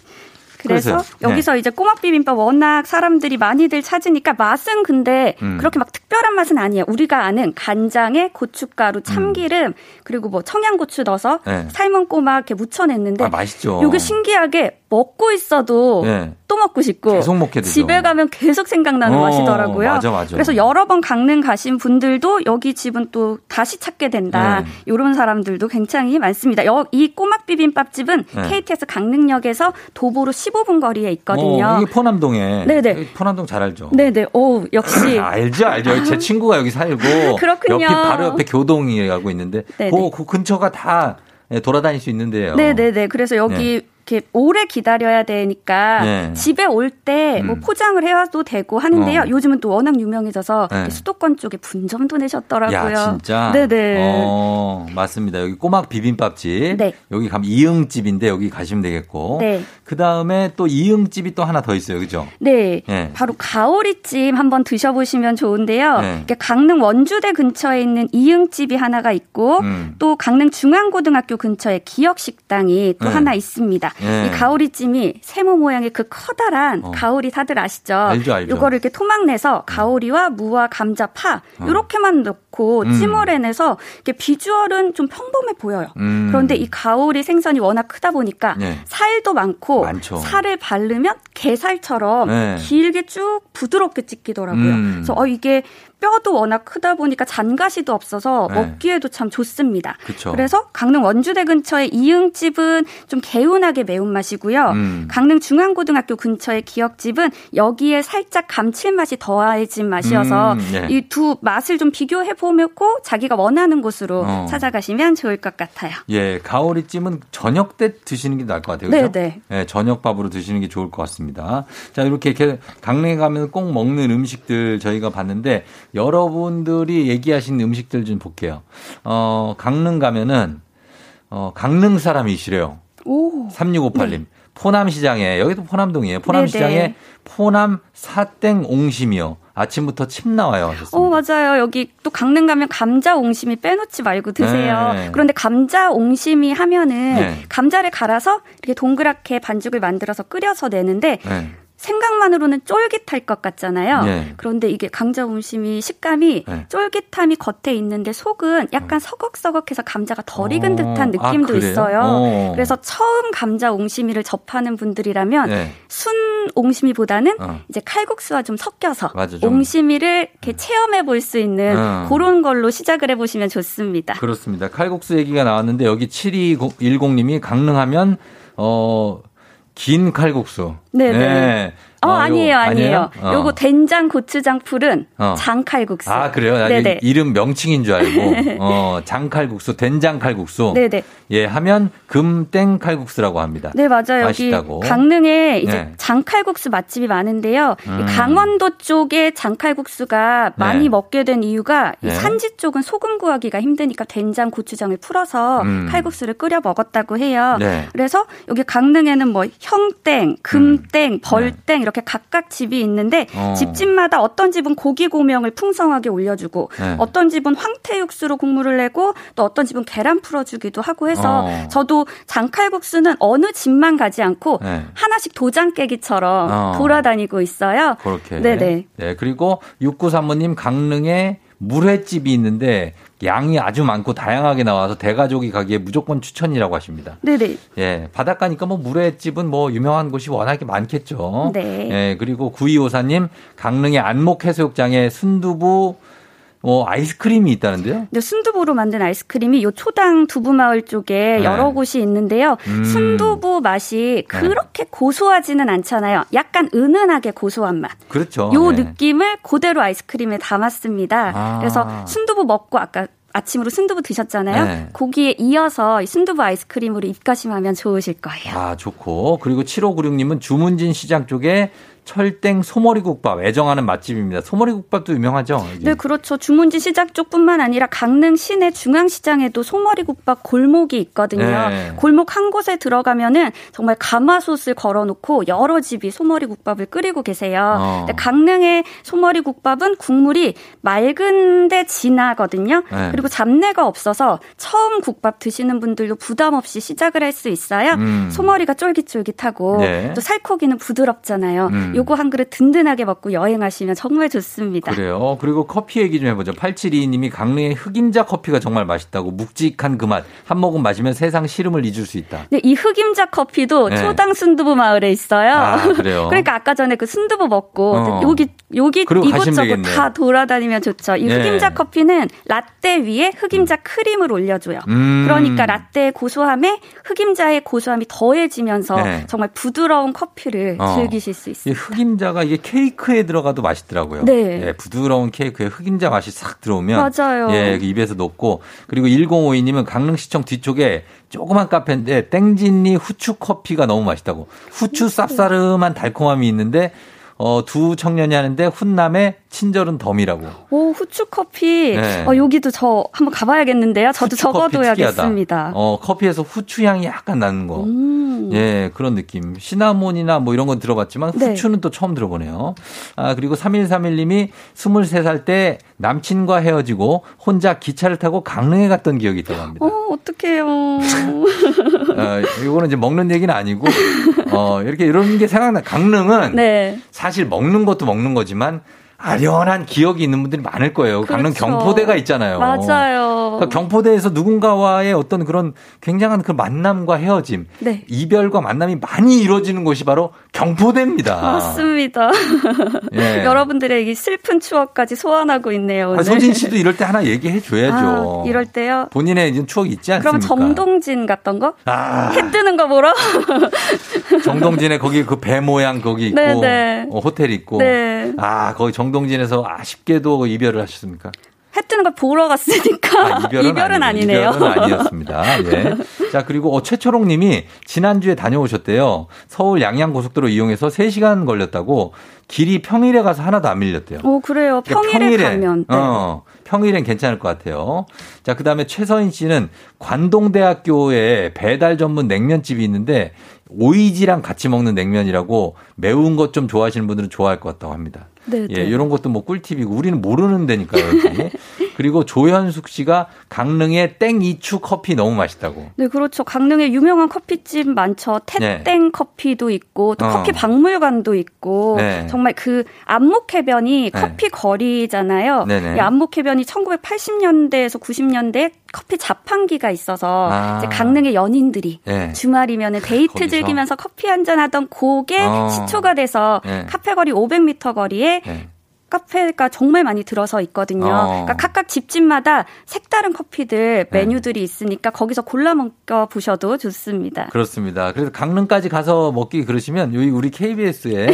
그래서 그래서요. 여기서 네. 이제 꼬막 비빔밥 워낙 사람들이 많이들 찾으니까 맛은 근데 음. 그렇게 막 특별한 맛은 아니에요. 우리가 아는 간장에 고춧가루, 참기름 그리고 뭐 청양고추 넣어서 음. 네. 삶은 꼬막 이렇게 무쳐냈는데 아, 맛있죠. 요게 신기하게 먹고 있어도 네. 또 먹고 싶고 계속 먹게 되죠. 집에 가면 계속 생각나는 어, 맛이더라고요. 맞아, 맞아. 그래서 여러 번 강릉 가신 분들도 여기 집은 또 다시 찾게 된다. 네. 이런 사람들도 굉장히 많습니다. 여- 이 꼬막 비빔밥 집은 네. KTX 강릉역에서 도보로 15분 거리에 있거든요. 어, 이게 포남동에 네네. 포남동 잘 알죠. 네네. 오 역시 알죠, 알죠. 제 친구가 여기 살고 그렇군요. 옆에 바로 옆에 교동이라고 있는데 네네. 그, 그 근처가 다 예, 돌아다닐 수 있는데요. 네네네. 그래서 여기 이렇게 오래 기다려야 되니까 네. 집에 올 때뭐 음. 포장을 해와도 되고 하는데요. 어. 요즘은 또 워낙 유명해져서 네. 수도권 쪽에 분점도 내셨더라고요. 야, 진짜? 네네. 어, 맞습니다. 여기 꼬막 비빔밥집. 네. 여기 가면 이응집인데 여기 가시면 되겠고. 네. 그 다음에 또 이응집이 또 하나 더 있어요. 그죠? 네. 네. 바로 가오리찜 한번 드셔보시면 좋은데요. 네. 강릉 원주대 근처에 있는 이응집이 하나가 있고 음. 또 강릉 중앙고등학교 근처에 기억식당이 또 네. 하나 있습니다. 네. 이 가오리찜이 세모 모양의 그 커다란 어. 가오리 다들 아시죠? 알죠, 알죠. 요거를 이렇게 토막 내서 가오리와 무와 감자, 파 요렇게만 넣고 어. 음. 찜을 해내서 이렇게 비주얼은 좀 평범해 보여요. 음. 그런데 이 가오리 생선이 워낙 크다 보니까 네. 살도 많고 많죠. 살을 바르면 게살처럼 네. 길게 쭉 부드럽게 찢기더라고요. 음. 그래서 어 이게 뼈도 워낙 크다 보니까 잔가시도 없어서 네. 먹기에도 참 좋습니다. 그쵸. 그래서 강릉 원주대 근처의 이응집은 좀 개운하게 매운맛이고요. 음. 강릉 중앙고등학교 근처의 기억집은 여기에 살짝 감칠맛이 더해진 맛이어서 음, 네. 이두 맛을 좀 비교해 보고 자기가 원하는 곳으로 어. 찾아가시면 좋을 것 같아요. 예, 가오리찜은 저녁 때 드시는 게 나을 것 같아요. 그죠? 네네. 예, 저녁밥으로 드시는 게 좋을 것 같습니다. 자, 이렇게 강릉에 가면 꼭 먹는 음식들 저희가 봤는데 여러분들이 얘기하신 음식들 좀 볼게요. 어, 강릉 가면은 어, 강릉 사람이시래요. 오. 3658님. 포남시장에 여기도 포남동이에요. 포남시장에 네네. 포남 사땡 옹심이요. 아침부터 침 나와요. 하셨습니다. 어, 맞아요. 여기 또 강릉 가면 감자 옹심이 빼놓지 말고 드세요. 네. 그런데 감자 옹심이 하면은 네. 감자를 갈아서 이렇게 동그랗게 반죽을 만들어서 끓여서 내는데 네. 생각만으로는 쫄깃할 것 같잖아요. 네. 그런데 이게 강자 옹심이 식감이 네. 쫄깃함이 겉에 있는데 속은 약간 서걱서걱해서 감자가 덜 익은 어. 듯한 아, 느낌도 그래요? 있어요. 어. 그래서 처음 감자 옹심이를 접하는 분들이라면 네. 순 옹심이보다는 어. 이제 칼국수와 좀 섞여서 맞아, 좀. 옹심이를 이렇게 체험해 볼 수 있는 어. 그런 걸로 시작을 해보시면 좋습니다. 그렇습니다. 칼국수 얘기가 나왔는데 여기 7210님이 강릉하면 어, 긴 칼국수. 네네. 어, 요- 아니에요, 아니에요. 어. 요거 된장 고추장 풀은 어. 장칼국수. 아, 그래요? 나 네네. 이름 명칭인 줄 알고. 어, 장칼국수, 된장 칼국수. 네네. 예, 하면 금땡 칼국수라고 합니다. 네, 맞아요. 여기 맛있다고. 강릉에 이제 네. 장칼국수 맛집이 많은데요. 이 음. 강원도 쪽에 장칼국수가 많이 네. 먹게 된 이유가 이 네. 산지 쪽은 소금 구하기가 힘드니까 된장, 고추장을 풀어서 음. 칼국수를 끓여 먹었다고 해요. 네. 그래서 여기 강릉에는 뭐 형땡, 금땡, 벌땡 이렇게 각각 집이 있는데. 어. 집집마다 어떤 집은 고기 고명을 풍성하게 올려주고 네. 어떤 집은 황태 육수로 국물을 내고 또 어떤 집은 계란 풀어주기도 하고 해서 어. 저도 장칼국수는 어느 집만 가지 않고 네. 하나씩 도장 깨기처럼 어. 돌아다니고 있어요. 그렇게. 네네. 네, 그리고 6935님 강릉에 물회집이 있는데 양이 아주 많고 다양하게 나와서 대가족이 가기에 무조건 추천이라고 하십니다. 네네. 예, 바닷가니까 뭐 물회집은 뭐 유명한 곳이 워낙에 많겠죠. 네. 예, 그리고 9254님 강릉의 안목 해수욕장에 순두부 어, 아이스크림이 있다는데요? 근데 순두부로 만든 아이스크림이 요 초당 두부마을 쪽에 네. 여러 곳이 있는데요. 음. 순두부 맛이 네. 그렇게 고소하지는 않잖아요. 약간 은은하게 고소한 맛. 그렇죠. 요 네. 느낌을 그대로 아이스크림에 담았습니다. 아. 그래서 순두부 먹고 아까 아침으로 순두부 드셨잖아요. 네. 거기에 이어서 이 순두부 아이스크림으로 입가심하면 좋으실 거예요. 아, 좋고. 그리고 7596님은 주문진 시장 쪽에 철땡 소머리국밥 애정하는 맛집입니다. 소머리국밥도 유명하죠? 여기? 네, 그렇죠. 주문지 시장 쪽뿐만 아니라 강릉 시내 중앙시장에도 소머리국밥 골목이 있거든요. 네. 골목 한 곳에 들어가면은 정말 가마솥을 걸어놓고 여러 집이 소머리국밥을 끓이고 계세요. 어. 강릉의 소머리국밥은 국물이 맑은데 진하거든요. 네. 그리고 잡내가 없어서 처음 국밥 드시는 분들도 부담 없이 시작을 할 수 있어요. 음. 소머리가 쫄깃쫄깃하고 네. 또 살코기는 부드럽잖아요. 음. 요거 한 그릇 든든하게 먹고 여행하시면 정말 좋습니다. 그래요. 그리고 커피 얘기 좀 해보죠. 8722님이 강릉의 흑임자 커피가 정말 맛있다고 묵직한 그 맛. 한 모금 마시면 세상 시름을 잊을 수 있다. 네, 이 흑임자 커피도 네. 초당 순두부 마을에 있어요. 아, 그래요? 그러니까 아까 전에 그 순두부 먹고 어. 여기 여기 이곳저곳. 다 돌아다니면 좋죠. 이 네. 흑임자 커피는 라떼 위에 흑임자 크림을 올려줘요. 음. 그러니까 라떼의 고소함에 흑임자의 고소함이 더해지면서 네. 정말 부드러운 커피를 어. 즐기실 수이 있습니다. 흑임자가 이게 케이크에 들어가도 맛있더라고요. 네. 예, 부드러운 케이크에 흑임자 맛이 싹 들어오면 맞아요. 예, 그 입에서 녹고 그리고 1052님은 강릉시청 뒤쪽에 조그만 카페인데 땡진리 후추 커피가 너무 맛있다고. 후추 쌉싸름한 달콤함이 있는데 어, 두 청년이 하는데 훈남의 친절은 덤이라고. 오 후추 커피. 네. 어, 여기도 저 한번 가봐야겠는데요. 저도 적어둬야겠습니다. 어, 커피에서 후추 향이 약간 나는 거. 음. 예, 그런 느낌. 시나몬이나 뭐 이런 건 들어봤지만 네. 후추는 또 처음 들어보네요. 아, 그리고 3131님이 23살 때 남친과 헤어지고 혼자 기차를 타고 강릉에 갔던 기억이 있다고 합니다. 어, 어떡해요. 어, 이거는 이제 먹는 얘기는 아니고, 어, 이렇게 이런 게 생각나. 강릉은 네. 사실 먹는 것도 먹는 거지만 아련한 기억이 있는 분들이 많을 거예요. 강릉 그렇죠. 경포대가 있잖아요. 맞아요. 그러니까 경포대에서 누군가와의 어떤 그런 굉장한 그 만남과 헤어짐, 네. 이별과 만남이 많이 이루어지는 곳이 바로 경포대입니다. 맞습니다. 예. 여러분들의 이 슬픈 추억까지 소환하고 있네요. 오늘. 아, 소진 씨도 이럴 때 하나 얘기해 줘야죠. 아, 이럴 때요. 본인의 이제 추억이 있지 않습니까? 그럼 정동진 갔던 거? 아, 해 뜨는 거 보러? 정동진의 거기 그 배 모양 거기 있고 네, 네. 어, 호텔 있고 네. 아 거기 정동진에서 아쉽게도 이별을 하셨습니까? 해 뜨는 걸 보러 갔으니까 아, 이별은, 아니, 아니네요. 이별은 아니었습니다. 예. 자, 그리고 어, 최초롱 님이 지난주에 다녀오셨대요. 서울 양양 고속도로 이용해서 3시간 걸렸다고 길이 평일에 가서 하나도 안 밀렸대요. 오, 그래요. 그러니까 평일에, 가면. 네. 어, 평일엔 괜찮을 것 같아요. 자, 그 다음에 최서인 씨는 관동대학교에 배달 전문 냉면집이 있는데 오이지랑 같이 먹는 냉면이라고 매운 것 좀 좋아하시는 분들은 좋아할 것 같다고 합니다. 네, 예, 네. 이런 것도 뭐 꿀팁이고 우리는 모르는 데니까요. 그리고 조현숙 씨가 강릉의 땡이추 커피 너무 맛있다고. 네, 그렇죠. 강릉에 유명한 커피집 많죠. 네. 태땡 커피도 있고 또 어. 커피 박물관도 있고 네. 정말 그 안목해변이 네. 커피 거리잖아요. 네네. 이 안목해변이 1980년대에서 90년대에 커피 자판기가 있어서 아. 이제 강릉의 연인들이 네. 주말이면 데이트 거기서? 즐기면서 커피 한잔 하던 그게 어. 시초가 돼서 네. 카페 거리 500m 거리에 네. 카페가 정말 많이 들어서 있거든요. 어. 그러니까 각각 집집마다 색다른 커피들 네. 메뉴들이 있으니까 거기서 골라 먹어 보셔도 좋습니다. 그렇습니다. 그래서 강릉까지 가서 먹기 그러시면 여기 우리 KBS에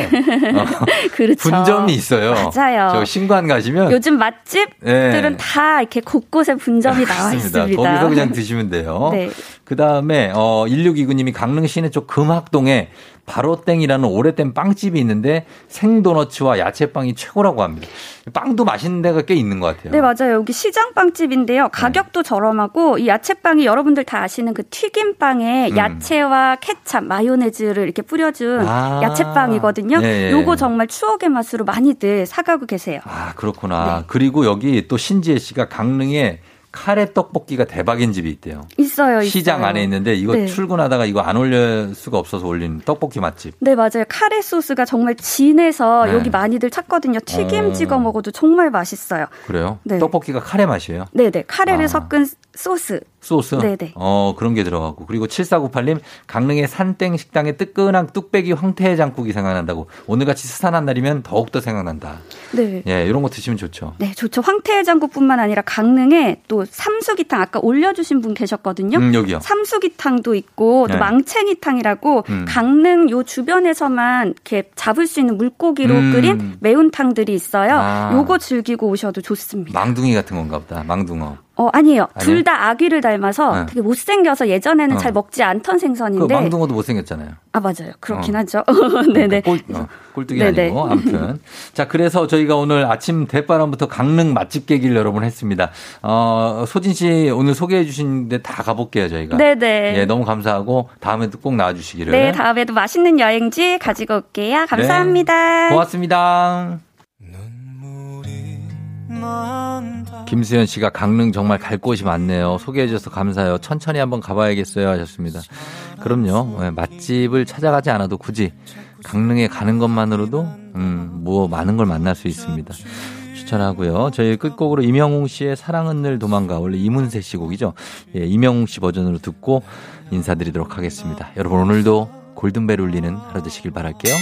어, 그렇죠. 분점이 있어요. 맞아요. 저 신관 가시면 요즘 맛집들은 네. 다 이렇게 곳곳에 분점이 나와. 있습니다. 거기서 그냥 드시면 돼요. 네. 그 다음에, 어, 1629님이 강릉 시내 쪽 금학동에 바로땡이라는 오래된 빵집이 있는데 생도너츠와 야채빵이 최고라고 합니다. 빵도 맛있는 데가 꽤 있는 것 같아요. 네, 맞아요. 여기 시장빵집인데요. 가격도 저렴하고 이 야채빵이 여러분들 다 아시는 그 튀김빵에 음. 야채와 케찹, 마요네즈를 이렇게 뿌려준 아. 야채빵이거든요. 예, 예. 요거 정말 추억의 맛으로 많이들 사가고 계세요. 아, 그렇구나. 네. 그리고 여기 또 신지혜 씨가 강릉에 카레 떡볶이가 대박인 집이 있대요. 있어요, 있어요. 시장 안에 있는데 이거 네. 출근하다가 이거 안 올릴 수가 없어서 올린 떡볶이 맛집. 네, 맞아요. 카레 소스가 정말 진해서 네. 여기 많이들 찾거든요. 튀김 어. 찍어 먹어도 정말 맛있어요. 그래요? 네. 떡볶이가 카레 맛이에요? 네네. 카레를 아. 섞은 소스. 소스? 네네. 어, 그런 게 들어가고. 그리고 7498님, 강릉의 산땡 식당에 뜨끈한 뚝배기 황태장국이 생각난다고. 오늘같이 스산한 날이면 더욱더 생각난다. 네. 예, 이런 거 드시면 좋죠. 네, 좋죠. 황태해장국뿐만 아니라 강릉에 또 삼수기탕 아까 올려주신 분 계셨거든요. 음, 여기요. 삼수기탕도 있고 또 네. 망챙이탕이라고 음. 강릉 요 주변에서만 이렇게 잡을 수 있는 물고기로 음. 끓인 매운탕들이 있어요. 아. 요거 즐기고 오셔도 좋습니다. 망둥이 같은 건가 보다. 망둥어. 어 아니에요. 둘 다 아귀를 닮아서 네. 되게 못생겨서 예전에는 어. 잘 먹지 않던 그 생선인데 망둥어도 못생겼잖아요. 아 맞아요. 그렇긴 어. 하죠. 네네. 꼴, 어, 꼴뚜기 네네. 아니고 아무튼 자 그래서 저희가 오늘 아침 대바람부터 강릉 맛집 깨기를 여러분 했습니다. 어 소진 씨 오늘 소개해 주신 데 다 가볼게요 저희가. 네네. 예 너무 감사하고 다음에도 꼭 나와주시기를. 네, 다음에도 맛있는 여행지 가지고 올게요. 감사합니다. 네, 고맙습니다. 김수현 씨가 강릉 정말 갈 곳이 많네요. 소개해 주셔서 감사해요. 천천히 한번 가봐야겠어요 하셨습니다. 그럼요. 예, 맛집을 찾아가지 않아도 굳이 강릉에 가는 것만으로도 음, 뭐 많은 걸 만날 수 있습니다. 추천하고요. 저희 끝곡으로 임영웅 씨의 사랑은 늘 도망가 원래 이문세 씨 곡이죠. 예, 임영웅 씨 버전으로 듣고 인사드리도록 하겠습니다. 여러분 오늘도 골든벨 울리는 하루 되시길 바랄게요.